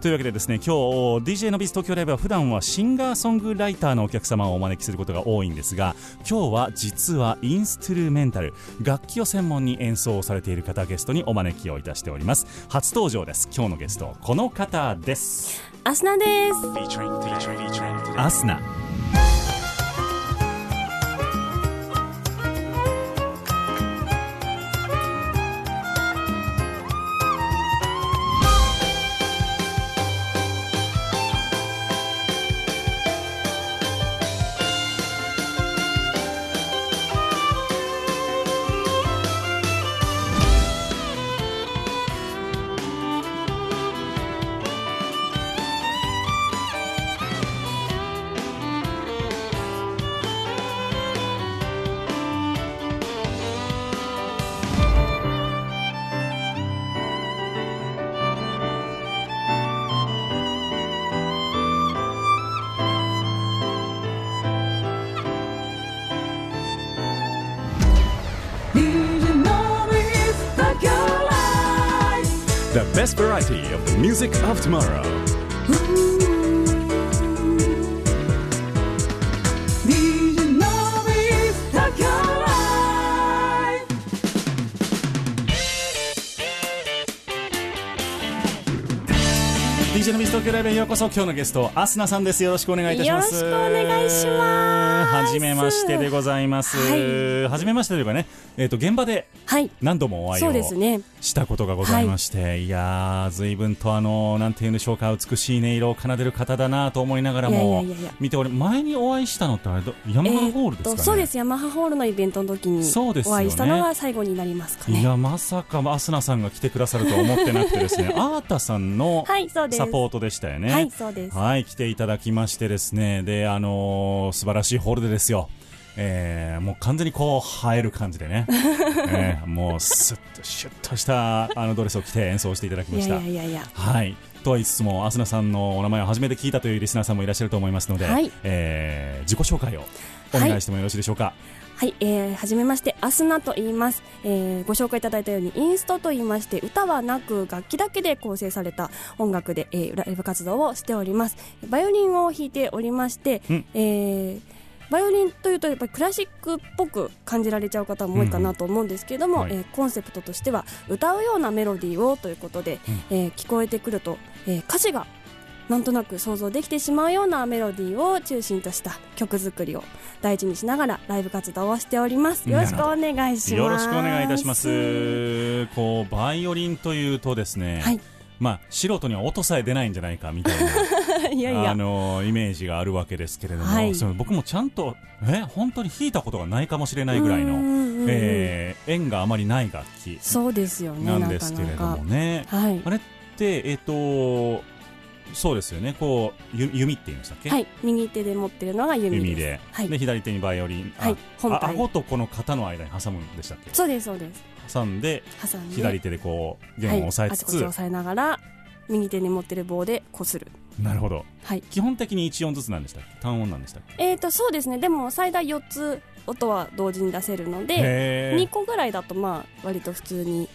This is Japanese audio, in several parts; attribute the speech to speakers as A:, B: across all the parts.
A: というわけでですね今日 DJ のビズ東京ライブは普段はシンガーソングライターのお客様をお招きすることが多いんですが今日は実はインストゥルメンタル楽器を専門に演奏されている方ゲストにお招きをいたしております。初登場です。今日のゲストこの方です。
B: アスナです.
A: アスナ best variety of the music of tomorrow.
C: ブ DJ のビズ東京ライ
A: DJ のビス東京ライブへようこそ。今日のゲストアスナさんです。よろしくお願いいたします。
B: よろしくお願いします。
A: はじめましてでございます。
B: は
A: はじめましてというかねえっ、と現場で
B: はい。
A: 何度もお会いをしたことがございまして、い、やー随分とあのなんて言うんでしょうか美しい音色を奏でる方だなと思いながらも
B: やいやいや
A: 見ており前にお会いしたのってあれどヤマハホールですかね、
B: えーそうですヤマハホールのイベントの時にお会いしたのが最後になりますかね。
A: いやまさかアスナさんが来てくださるとは思ってなくてですね アータさんのサポートでしたよね。
B: はいそうです。
A: はい、来ていただきましてですね、で、あのー素晴らしいホールでですよ。えー、もう完全にこう映える感じでね、えーもうスッとシュッとしたあのドレスを着て演奏していただきま
B: い
A: した。
B: やいやいやいや
A: はい。とは言いつつも、アスナさんのお名前を初めて聞いたというリスナーさんもいらっしゃると思いますので、
B: はい
A: えー自己紹介をお願いしてもよろしいでしょうか。
B: はい、えー、はじめまして、アスナと言います。えー、ご紹介いただいたように、インストと言いまして、歌はなく楽器だけで構成された音楽で、えー、ライブ活動をしております。バイオリンを弾いておりまして、
A: うん
B: えー、バイオリンというとやっぱりクラシックっぽく感じられちゃう方も多いかなと思うんですけども、
A: はい
B: えーコンセプトとしては歌うようなメロディーをということで、えー聞こえてくると、えー歌詞がなんとなく想像できてしまうようなメロディーを中心とした曲作りを大事にしながらライブ活動をしております。よろしくお願いします。
A: よろしくお願いいたします。こうバイオリンというとですね、
B: はい。
A: まあ素人には音さえ出ないんじゃないかみたいな
B: いやいや。
A: あのイメージがあるわけですけれども、
B: はい
A: その僕もちゃんとえ本当に弾いたことがないかもしれないぐらいの、えー縁があまりない楽器
B: そうですよね。
A: なんですけれどもね。
B: はい
A: あ。れってえっ、とそうですよねこうゆ弓って言いましたっけ、
B: はい。右手で持ってるのが弓で
A: で,、
B: はい。
A: で左手にバイオリン、あ
B: はい。本
A: あ
B: 体。
A: 顎とこの肩の間に挟むんでしたっけ？
B: そうです、そうです。
A: 挟んで。左手でこう弦を押さえつつ、
B: はい、押さえながら、右手に持ってる棒でこする。
A: なるほど
B: はい。
A: 基本的に1音ずつなんでしたっけ？単音なんでしたっけ？
B: えーと、そうですね。でも、最大4つ音は同時に出せるので、
A: へー
B: 2個ぐらいだと、まあ、割と普通に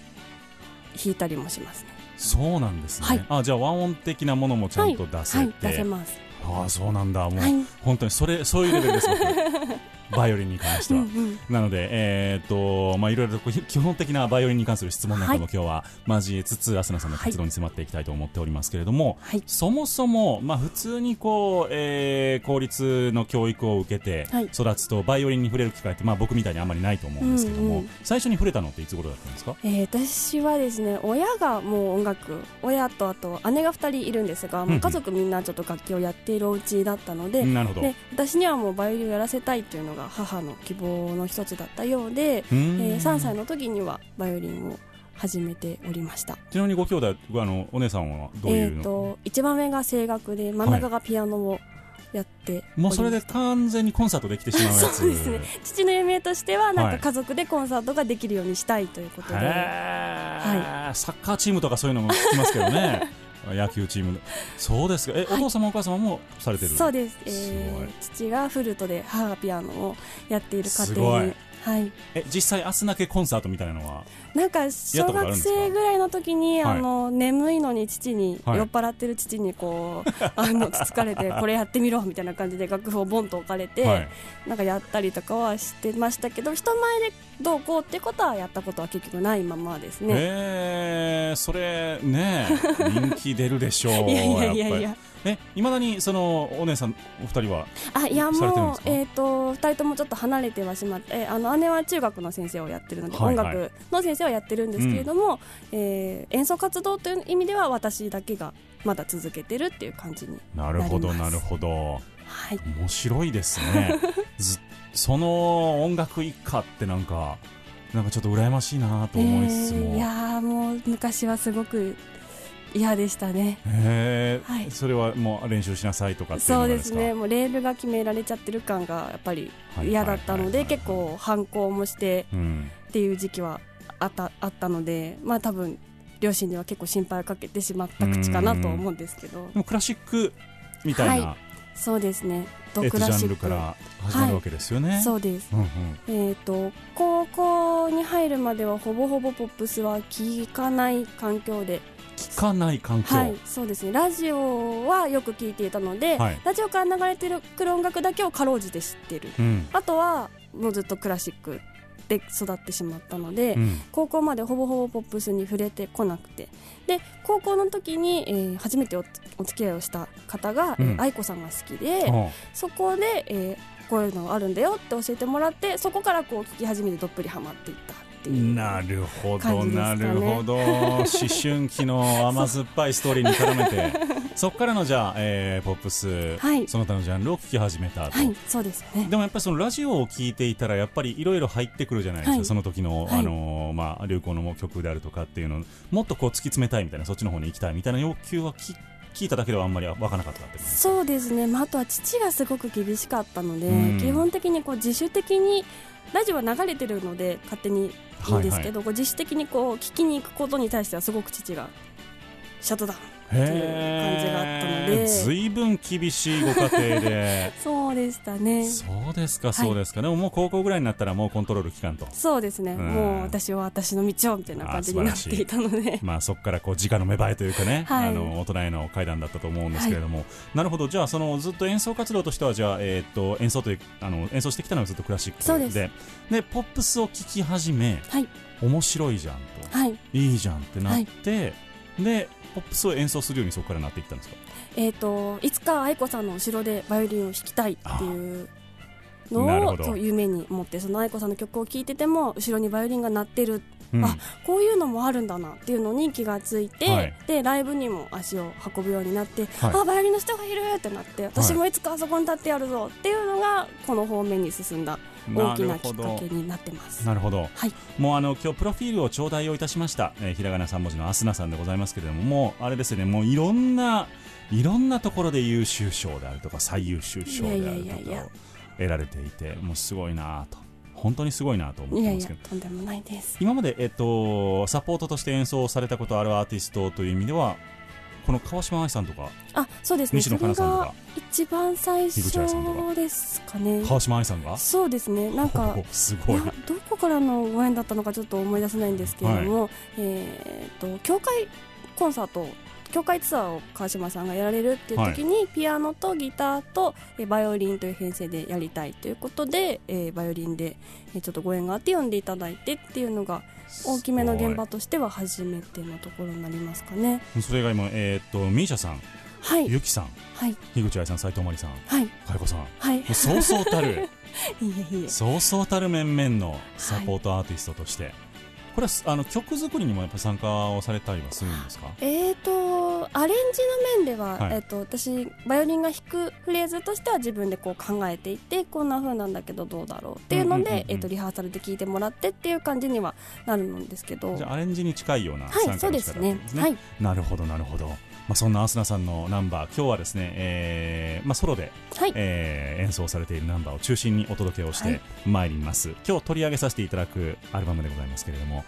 B: 弾いたりもしますね。
A: そうなんですね、
B: はい
A: あじゃあ和音的なものもちゃんと出せて、
B: はい、出せます。
A: ああそうなんだもう、
B: はい。
A: 本当にそれそういうレベルです僕 バイオリンに関しては。
B: うんうん。
A: なので、えーっとまあ、いろいろと基本的なバイオリンに関する質問なんかも
B: は
A: 今日は交えつつ、アスナさんの活動に迫っていきたいと思っておりますけれども、
B: はい。
A: そもそも、まあ、普通にこう、えー公立の教育を受けて
B: はい。
A: 育つと、バイオリンに触れる機会って、まあ、僕みたいにあんまりないと思うんですけども、
B: うんうん。
A: 最初に触れたのっていつ頃だったんですか？
B: えー私はですね親がもう音楽親とあと姉が2人いるんですが、
A: うんうん。
B: もう家族みんなちょっと楽器をやっているお家だったので,、
A: なるほど。
B: で私にはもうバイオリンをやらせたいっていうのが母の希望の一つだったようで、えー3歳の時にはバイオリンを始めておりました。
A: ちなみにご兄弟あのお姉さんはどう
B: え
A: いうの、
B: ー、と一番上が声楽で真ん中がピアノをやって
A: もうそれで完全にコンサートできてしまうやつ。
B: そうですね。父の夢としてはなん
A: はい
B: か家族でコンサートができるようにしたいということで、
A: へー。サッカーチームとかそういうのも聞きますけどね 野球チームそうですか。え、
B: はい。
A: お父様お母様もされてる？
B: そうです、えー、父がフルートで母がピアノをやっている家
A: すごい。
B: 庭にはい、
A: え実際アスナケコンサートみたいなのは
B: なんか小学生ぐらいの時に、
A: はい。
B: あの眠いのに父に、
A: はい。
B: 酔っ払ってる父にこう あのつつかれてこれやってみろみたいな感じで楽譜をボンと置かれて、
A: はい。
B: なんかやったりとかはしてましたけど人前でどうこうってことはやったことは結局ないままですね。
A: えー、それね人気出るでしょう。
B: いやいやいや
A: っぱり。
B: いや
A: えいまだにそのお姉さんお二人は
B: あいやもうえっ、と二人ともちょっと離れてはしまってえあの姉は中学の先生をやってるので、
A: はいはい。
B: 音楽の先生はやってるんですけれども、えー演奏活動という意味では私だけがまだ続けてるっていう感じに
A: なるほど
B: な
A: るほど。
B: はい。
A: 面白いですね。ずその音楽一家ってなんかなんかちょっと羨ましいなと思いつつも、
B: えーいやーもう昔はすごく嫌でしたね。はい。
A: それはもう練習しなさいとか
B: そう
A: です
B: ね。もうレールが決められちゃってる感がやっぱり嫌だったので
A: はいはいはいはい。
B: 結構反抗もして
A: うん。
B: っていう時期はあったあったのでまあ多分両親には結構心配をかけてしまった口かなと思うんですけど。
A: でもクラシックみたいな、
B: はそうですね。ド
A: えっと、
B: クラシック。
A: から始まるわけですよね。
B: そうです。
A: うんうん。
B: えー、と高校に入るまではほぼほぼポップスは聴かない環境で、
A: 聞かない環境、
B: はい、そうですね。ラジオはよく聴いていたので、
A: はい。
B: ラジオから流れてるくる音楽だけをかろうじて知ってる。
A: うん。
B: あとはもうずっとクラシックで育ってしまったので、
A: うん。
B: 高校までほぼほぼポップスに触れてこなくて。で高校の時に、えー初めておお付き合いをした方が、えー
A: うん。
B: 愛子さんが好きで、
A: あ
B: そこで、えーこういうのがあるんだよって教えてもらってそこからこう聞き始めてどっぷりハマっていったっていう
A: なるほど、なるほど。思春期の甘酸っぱいストーリーに絡めて。そこからのじゃあ、えーポップス、
B: はい。
A: その他のジャンルを聴き始めたと、
B: はいそうですね。
A: でもやっぱりそのラジオを聴いていたらやっぱりいろいろ入ってくるじゃないですか、
B: はい。
A: その時の、
B: はい。
A: あのーまあ、流行の曲であるとかっていうのもっとこう突き詰めたいみたいなそっちの方に行きたいみたいな要求はき聞いただけではあんまり湧かなかったって
B: そうですね、まあ、あとは父がすごく厳しかったので、
A: うん。
B: 基本的にこう自主的にラジオは流れてるので勝手にいいんですけど、こう自主的にこう聞きに行くことに対してはすごく父がシャットダウンっていう感じがあったので。
A: ずいぶん厳しいご家庭で。
B: そうでしたね。
A: そうですかそうですか、でももう高校ぐらいになったらもうコントロール期間と。
B: そうですね、
A: ん。
B: もう私は私の道をみたいな感じになっていたので。
A: まあそこからこう直の芽生えというかね、
B: はい。
A: あの大人への階段だったと思うんですけれども、なるほど。じゃあそのずっと演奏活動としてはじゃあ、えーっと演奏というあの演奏してきたのはずっとクラシックで
B: そうです。
A: で。ポップスを聴き始め
B: はい。
A: 面白いじゃんと、
B: はい。
A: いいじゃんってなって、でポップスを演奏するようにそこからなっていったんですか？
B: えー、といつか愛子さんの後ろでバイオリンを弾きたいっていうのをそう夢に持ってその愛子さんの曲を聴いてても後ろにバイオリンが鳴ってる、
A: うん。
B: あこういうのもあるんだなっていうのに気がついて、
A: はい。
B: でライブにも足を運ぶようになって、
A: はい。
B: あバイオリンの人がいるってなって私もいつかあそこに立ってやるぞっていうのがこの方面に進んだ大きなきっかけになってます。
A: なるほど。
B: はい、
A: もうあの今日プロフィールを頂戴をいたしました、えーひらがな3文字のアスナさんでございますけれどももうあれですよね。もういろんないろんなところで優秀賞であるとか最優秀賞であるとかを得られていてもうすごいなと本当にすごいなと思ってますけど。
B: とんでもないです。
A: 今まで、えっと、サポートとして演奏されたことあるアーティストという意味ではこの川島愛さんとか
B: あそうですね。
A: 西野カナさんとか。
B: 一番最初ですかね。
A: 川島愛さんが？
B: そうですね。なんか
A: おすごい。
B: どこからのご縁だったのかちょっと思い出せないんですけれども、えー、と教会コンサート教会ツアーを川島さんがやられるっていう時に、ピアノとギターと、えーバイオリンという編成でやりたいということで、えーバイオリンで、えーちょっとご縁があって呼んでいただいてっていうのが大きめの現場としては初めてのところになりますかね。
A: それ以外もえーっとミーシャさん
B: はい。
A: ゆきさん
B: はい。
A: 樋口愛さん斉藤真理さん
B: はい。
A: かよこさん。も
B: はい。う
A: そうそうたる。
B: いえいえ
A: そうそうたる面々のサポートアーティストとして、これはあの曲作りにもやっぱ参加をされたりはするんですか？
B: えーとアレンジの面では、
A: はい。
B: えー、と私バイオリンが弾くフレーズとしては自分でこう考えていてこんな風なんだけどどうだろう。っていうので、リハーサルで聞いてもらってっていう感じにはなるんですけど。
A: じゃあアレンジに近いような
B: はい
A: 参加の仕
B: そうですね。
A: 方なんですね、
B: はい。
A: なるほどなるほど、まあ、そんなアスナさんのナンバー今日はですね、えーまあ、ソロで、
B: はい。
A: えー演奏されているナンバーを中心にお届けをして
B: はい。
A: まいります、今日取り上げさせていただくアルバムでございますけれども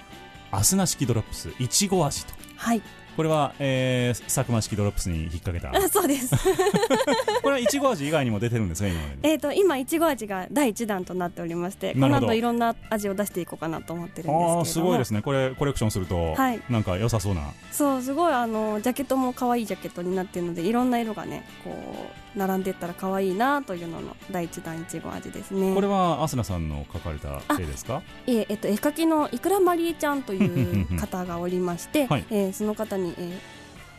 A: アスナ式ドロップスいちご味と。
B: はい
A: これは、えー、サクマ式ドロップスに引っ掛けた。
B: あ そうです。
A: これはいちご味以外にも出てるんですか今
B: えーと今いちご味が第1弾となっておりましてこの後いろんな味を出していこうかなと思ってるんです
A: ああすごいですね。これコレクションすると、
B: はい。
A: なんか良さそうな。
B: そうすごいあのジャケットも可愛いジャケットになっているのでいろんな色がねこう並んでいったら可愛いなというのの第1弾いちご味ですね。
A: これはアスナさんの描かれた絵ですか？
B: いええっと、絵描きのいくらまりえちゃんという方がおりまして、
A: はい。
B: えーその方に、えー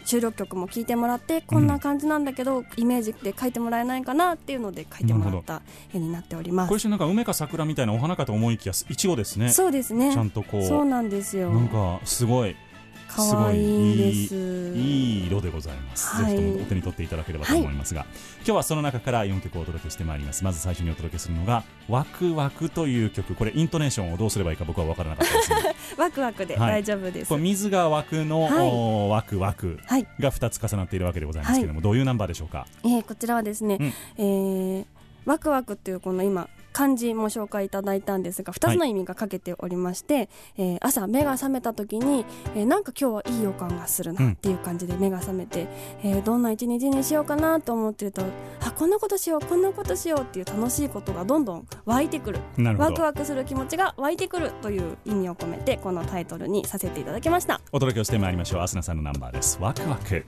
B: 収録曲も聴いてもらってこんな感じなんだけど、イメージで描いてもらえないかなっていうので描いてもらった絵になっております。
A: これなんか梅か桜みたいなお花かと思いきやいちごですね。
B: そうですね。
A: ちゃんとこう。
B: そうなんですよ。
A: なんかすごい
B: 可愛いんです。
A: いい色でございます、
B: はい。
A: ぜひともお手に取っていただければと思いますが、今日はその中から4曲をお届けしてまいります。まず最初にお届けするのが「ワクワク」という曲。これイントネーションをどうすればいいか僕は分からなかったですね。
B: ワクワクで
A: はい。
B: 大丈夫です、
A: これ水が湧くの、
B: はい。
A: おワクワク
B: はい。
A: が2つ重なっているわけでございますけれども、どういうナンバーでしょうか？
B: えーこちらはですね、
A: うん。
B: えーワクワクっていうこの今漢字も紹介いただいたんですが2つの意味がかけておりまして、えー朝目が覚めた時に、えーなんか今日はいい予感がするなっていう感じで目が覚めて、えーどんな一日にしようかなと思ってるとあこんなことしようこんなことしようっていう楽しいことがどんどん湧いてくる。
A: なるほど。
B: ワクワクする気持ちが湧いてくるという意味を込めてこのタイトルにさせていただきました。
A: お届けをしてまいりましょう。アスナさんのナンバーです。ワクワク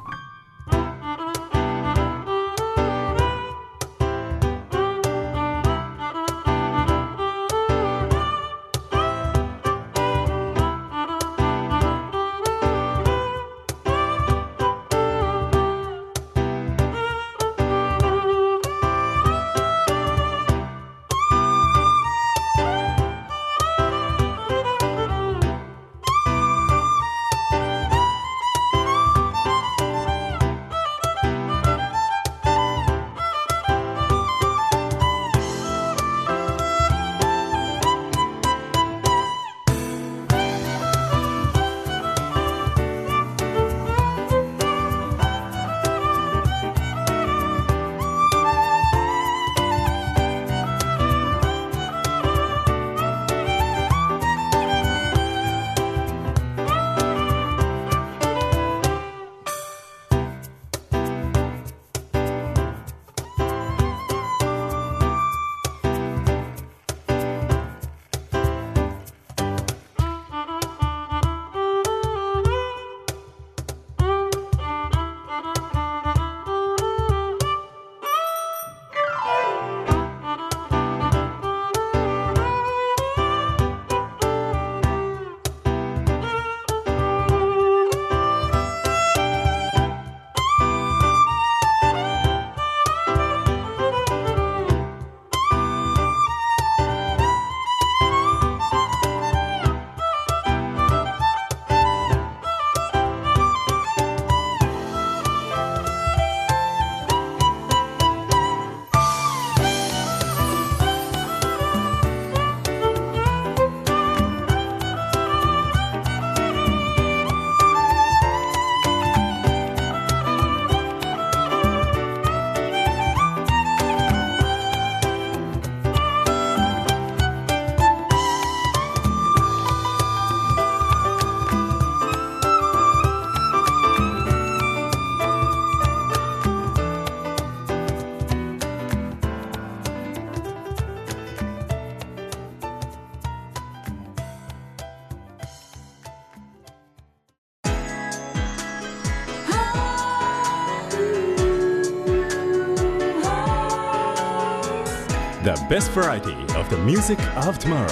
D: best variety of the music of tomorrow.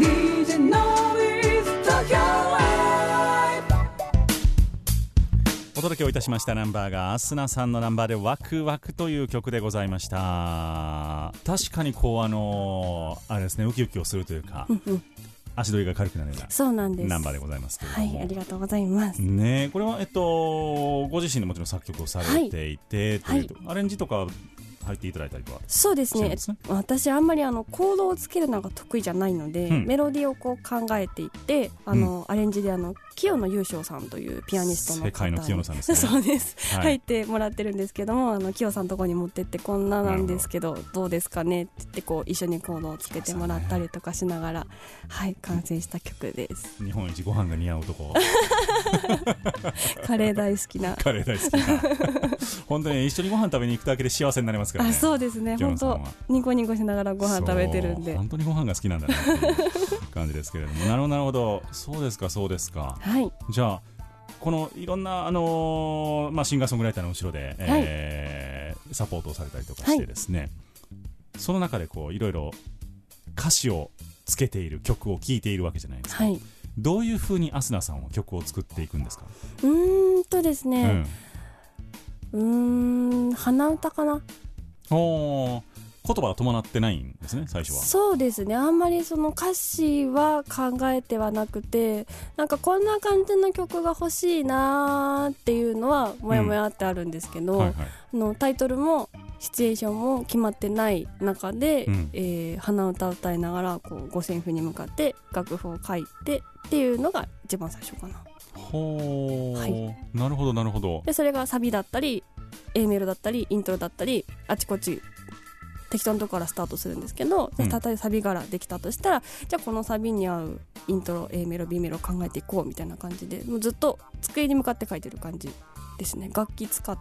C: DJ Nobis Tokyo Live
A: お届けをいたしましたナンバーがアスナさんのナンバーで「ワクワク」という曲でございました。確かにこうあのあれですねウキウキをするというか足取りが軽くなるような
B: そうなんです。
A: ナンバーでございますけれど
B: は
A: も、
B: いありがとうございます。
A: ねえこれはえっとご自身でもちろん作曲をされていて、
B: はい。
A: というとアレンジとか入っていただいたりとか
B: そうですね。
A: ね？
B: 私あんまりあのコードをつけるのが得意じゃないので、
A: うん。
B: メロディーをこう考えていってあの、アレンジであの清野優勝さんというピアニストの
A: 世界の清野さんですね。
B: そうです、
A: はい。
B: 入ってもらってるんですけどもあの清さんのところに持ってってこんななんですけどど。うですかねって言ってこう一緒にコードをつけてもらったりとかしながら、はい完成した曲です。
A: 日本一ご飯が似合う男
B: カレー大好きな。
A: カレー大好きな。本当に一緒にご飯食べに行くだけで幸せになりますからね。
B: あそうですね。本当ニコニコしながらご飯食べてるんで。
A: 本当にご飯が好きなんだなっていう感じですけれども。なるほどなるほど。そうですかそうですか。
B: はい。
A: じゃあこのいろんな、あのーまあ、シンガーソングライターの後ろで、えーサポートをされたりとかしてですね、その中でこういろいろ歌詞をつけている曲を聴いているわけじゃないですか、
B: はい
A: どういうふうにアスナさんは曲を作っていくんですか、
B: うーんとです
A: う
B: ね
A: ん、
B: うーん鼻歌かな？
A: おー言葉は伴ってないんですね最初は。
B: そうですね。あんまりその歌詞は考えてはなくてなんかこんな感じの曲が欲しいなーっていうのはもやもやってあるんですけど、
A: はいはい。
B: あのタイトルもシチュエーションも決まってない中で、
A: うん。
B: えー鼻歌を歌いながらこう五線譜に向かって楽譜を書いてっていうのが一番最初かな。
A: ほー、
B: はい。
A: なるほどなるほど。
B: でそれがサビだったり A メロだったりイントロだったりあちこち適当なとこからスタートするんですけど、
A: うん。
B: 例えばサビからできたとしたらじゃあこのサビに合うイントロ A メロ B メロ考えていこうみたいな感じでもうずっと机に向かって書いてる感じですね。楽器使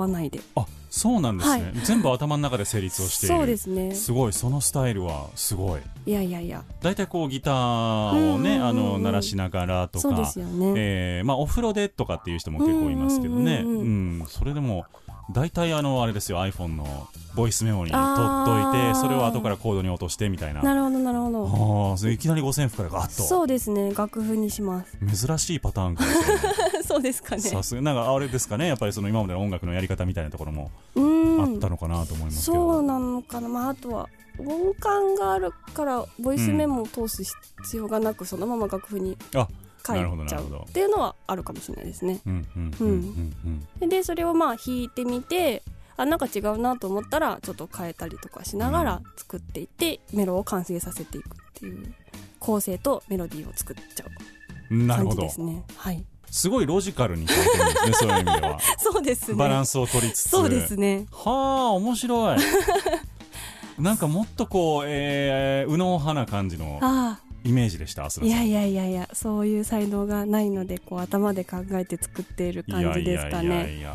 B: わないで。
A: あそうなんですね、
B: はい。
A: 全部頭の中で成立をしている。
B: そうですね。
A: すごいそのスタイルはすごい。
B: いやいやいや。
A: 大体こうギターをね、あの鳴らしながらと
B: そうで
A: か
B: すよね、
A: えーまあ、お風呂でとかっていう人も結構いますけどね、
B: うん
A: それでも大体あのあれですよ iPhone のボイスメモに取っ
B: あ
A: とい
B: ー
A: てそれを後からコードに落としてみたいな。
B: なるほどなるほど。
A: ああそれいきなり5000符からガッと。
B: そうですね楽譜にします。
A: 珍しいパターンかもしれない。
B: そうですかね。
A: さすがなんかあれですかねやっぱりその今までの音楽のやり方みたいなところもあったのかなと思いますけど、
B: そうなのかな、まあ、あとは音感があるからボイスメモを通す必要がなく、そのまま楽譜に
A: あ
B: 書いちゃうっていうのはあるかもしれないですね。
A: うんうんうんうんうん。
B: でそれをまあ弾いてみてあなんか違うなと思ったらちょっと変えたりとかしながら作っていって、メロを完成させていくっていう構成とメロディーを作っちゃう
A: なるほど。
B: 感じですね。はい。
A: すごいロジカルに書いてるんですねそういう意味では。
B: そうですね。
A: バランスを取りつつ。
B: そうですね。
A: はあ面白い。なんかもっとこう、えー、右脳派な感じの
B: あ
A: イメージでした
B: いやいやいやいやそういう才能がないのでこう頭で考えて作っている感じですかね。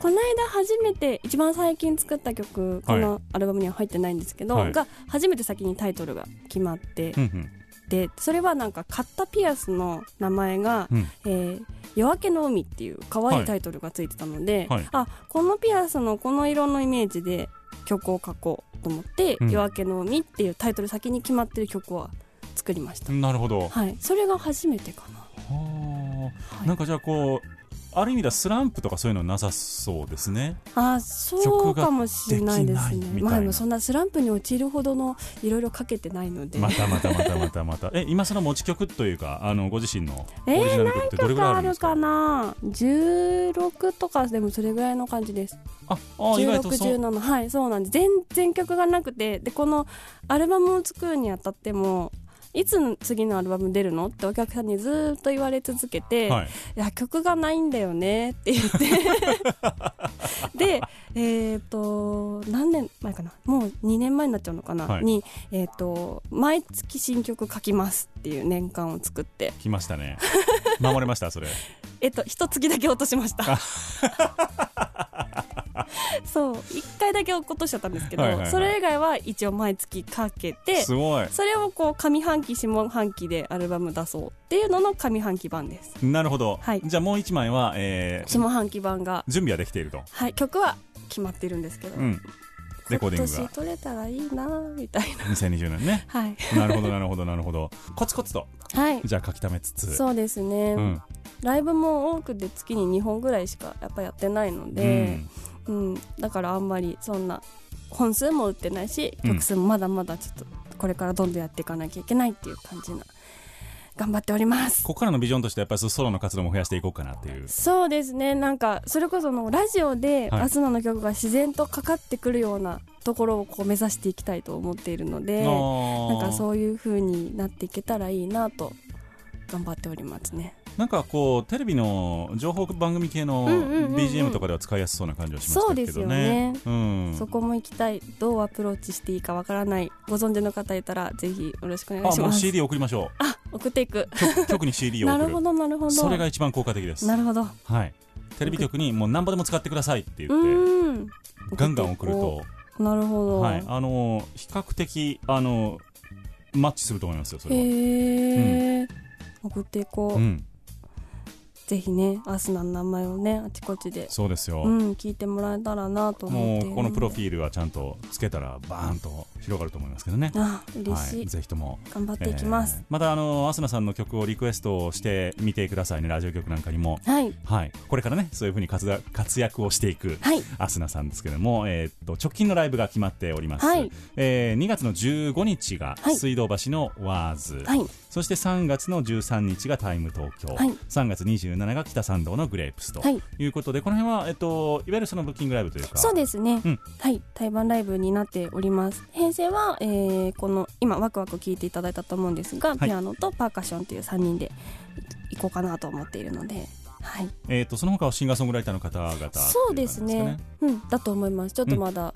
B: この間初めて一番最近作った曲このアルバムには入ってないんですけど、
A: はい。
B: が初めて先にタイトルが決まって
A: うんうん。
B: でそれはなんか買ったピアスの名前が「
A: うん。
B: えー夜明けの海」っていう可愛いタイトルがついてたので、
A: はい。
B: あこのピアスのこの色のイメージで曲を書こうと思って「
A: うん。
B: 夜明けの海」っていうタイトル先に決まってる曲は作りました、
A: なるほど、は
B: はい。それが初めてかな。
A: あ。
B: はい。
A: なんかじゃあこうある意味ではスランプとかそういうのなさそうですね。
B: あそうかもしれないですね。まあでもそんなスランプに陥るほどのいろいろかけてないので、
A: またまたまたまたまた。え今その持ち曲というかあのご自身のオ
B: えー
A: リジナル曲ってどれぐらいあるんですか？
B: あるかな？16とかでもそれぐらいの感じです。
A: ああ意外とそう。
B: 1617はいそうなんです。全然曲がなくて。でこのアルバムを作るにあたってもいつ次のアルバム出るの？ってお客さんにずーっと言われ続けて、
A: はい。
B: いや曲がないんだよねって言って。でえっ、と何年前かな？もう2年前になっちゃうのかな、
A: はい。
B: に、えー、と毎月新曲書きますっていう年間を作って。
A: 来ましたね。守れましたそれ。
B: えっと一月だけ落としました そう一回だけ落としちゃったんですけど、
A: はいはいはい。
B: それ以外は一応毎月かけて
A: すごい。
B: それをこう上半期下半期でアルバム出そうっていうのの上半期版です。
A: なるほど、
B: はい。
A: じゃあもう一枚は、えー
B: 下半期版が。
A: 準備はできていると、
B: はい曲は決まってるんですけど、
A: うん、レコーディングが。
B: 今年取れたらいいなみたいな。
A: 2020年ね。
B: はい。
A: なるほどなるほどなるほど。コツコツと。
B: はい。
A: じゃあ書き溜めつつ。
B: そうですね、
A: うん。
B: ライブも多くで月に2本ぐらいしかやっぱやってないので、うんだからあんまりそんな本数も売ってないし
A: うん。
B: 曲数もまだまだちょっとこれからどんどんやっていかなきゃいけないっていう感じな頑張っております。
A: ここからのビジョンとしてやっぱりソロの活動も増やしていこうかなっていう。
B: そうですね。なんかそれこそのラジオで
A: はい。
B: アスナの曲が自然とかかってくるようなところをこう目指していきたいと思っているのでな
A: なん
B: かそういう風になっていけたらいいなと頑張っておりますね。
A: なんかこうテレビの情報番組系の
B: うんうんうんうん。
A: BGM とかでは使いやすそうな感じはしましたけどね。
B: そうですよね。
A: うん、
B: そこも行きたい。どうアプローチしていいかわからない。ご存知の方いたらぜひよろしくお願い
A: あもう
B: します
A: CD 送りましょ
B: あ送っていく。
A: う曲曲に CD を
B: なるほどなるほど。
A: それが一番効果的です。
B: なるほど。う
A: はい。テレビ局にもう何ぼでも使ってくださいって言ってガンガン送ると。
B: なるほど、
A: はい。あの比較的あのマッチすると思いますよそれは、
B: へえ、送っていこう、
A: うん、
B: ぜひねアスナの名前をねあちこちで
A: そうですよ、
B: うん聞いてもらえたらなと思
A: もうこのプロフ
B: ィ
A: ィールはちゃんとつけたらバーンと広がると思いますけどね。
B: あ嬉しい、
A: はい、ぜひとも
B: 頑張っていきます。
A: えー、またあのアスナさんの曲をリクエストしてみてくださいね。ラジオ局なんかにも。
B: はい。
A: はい。これからねそういうふうに活躍活躍をしていく
B: はい。
A: アスナさんですけれども、えーっと直近のライブが決まっております、
B: はい。
A: えー2月の15日が
B: はい。
A: 水道橋のワーズ、
B: はい。
A: そして3月の13日がタイム東京、
B: はい。
A: 3月27が北参道のグレープスと
B: はい。
A: いうことで、この辺は、えっと、いわゆるそのブッキングライブというか。
B: そうですね、
A: うん。
B: はい。対バンライブになっております。編成は、えーこの今ワクワク聞いていただいたと思うんですが、
A: い。
B: ピアノとパーカッションという3人でいこうかなと思っているのではい。
A: えーっとその他はシンガーソングライターの方々ってい感じ
B: そうですね。うん。だと思います。ちょっとまだ、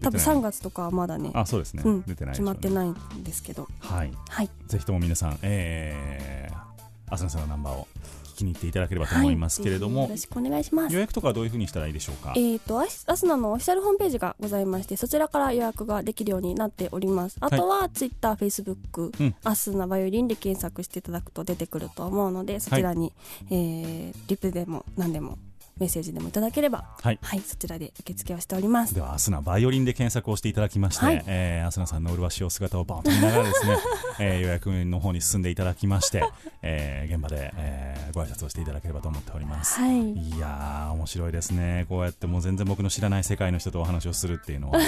B: 多分
A: 出てない。
B: 3月とかはまだね
A: あそうですね、
B: うん。
A: 出てないでしょうね。
B: 決まってないんですけど。
A: はい。
B: はい。
A: ぜひとも皆さん、えー、アスナさんのナンバーを。聞きに行っていただければと思いますけれども、
B: はい。よろしくお願いします。
A: 予約とかはどういうふうにしたらいいでしょうか？
B: えー、とアスアスナのオフィシャルホームページがございましてそちらから予約ができるようになっております。あとはツイッター、フェイスブック
A: うん。
B: アスナバイオリンで検索していただくと出てくると思うのでそちらに、えーリプでも何でもメッセージでもいただければ
A: はい。
B: はいそちらで受付をしております。
A: ではアスナバイオリンで検索をしていただきまして、
B: はい。
A: えーアスナさんの麗しいお姿をバーンと見ながらですね、えー予約の方に進んでいただきまして、えー現場で、えーご挨拶をしていただければと思っております、
B: はい。
A: いやー面白いですね。こうやってもう全然僕の知らない世界の人とお話をするっていうのは。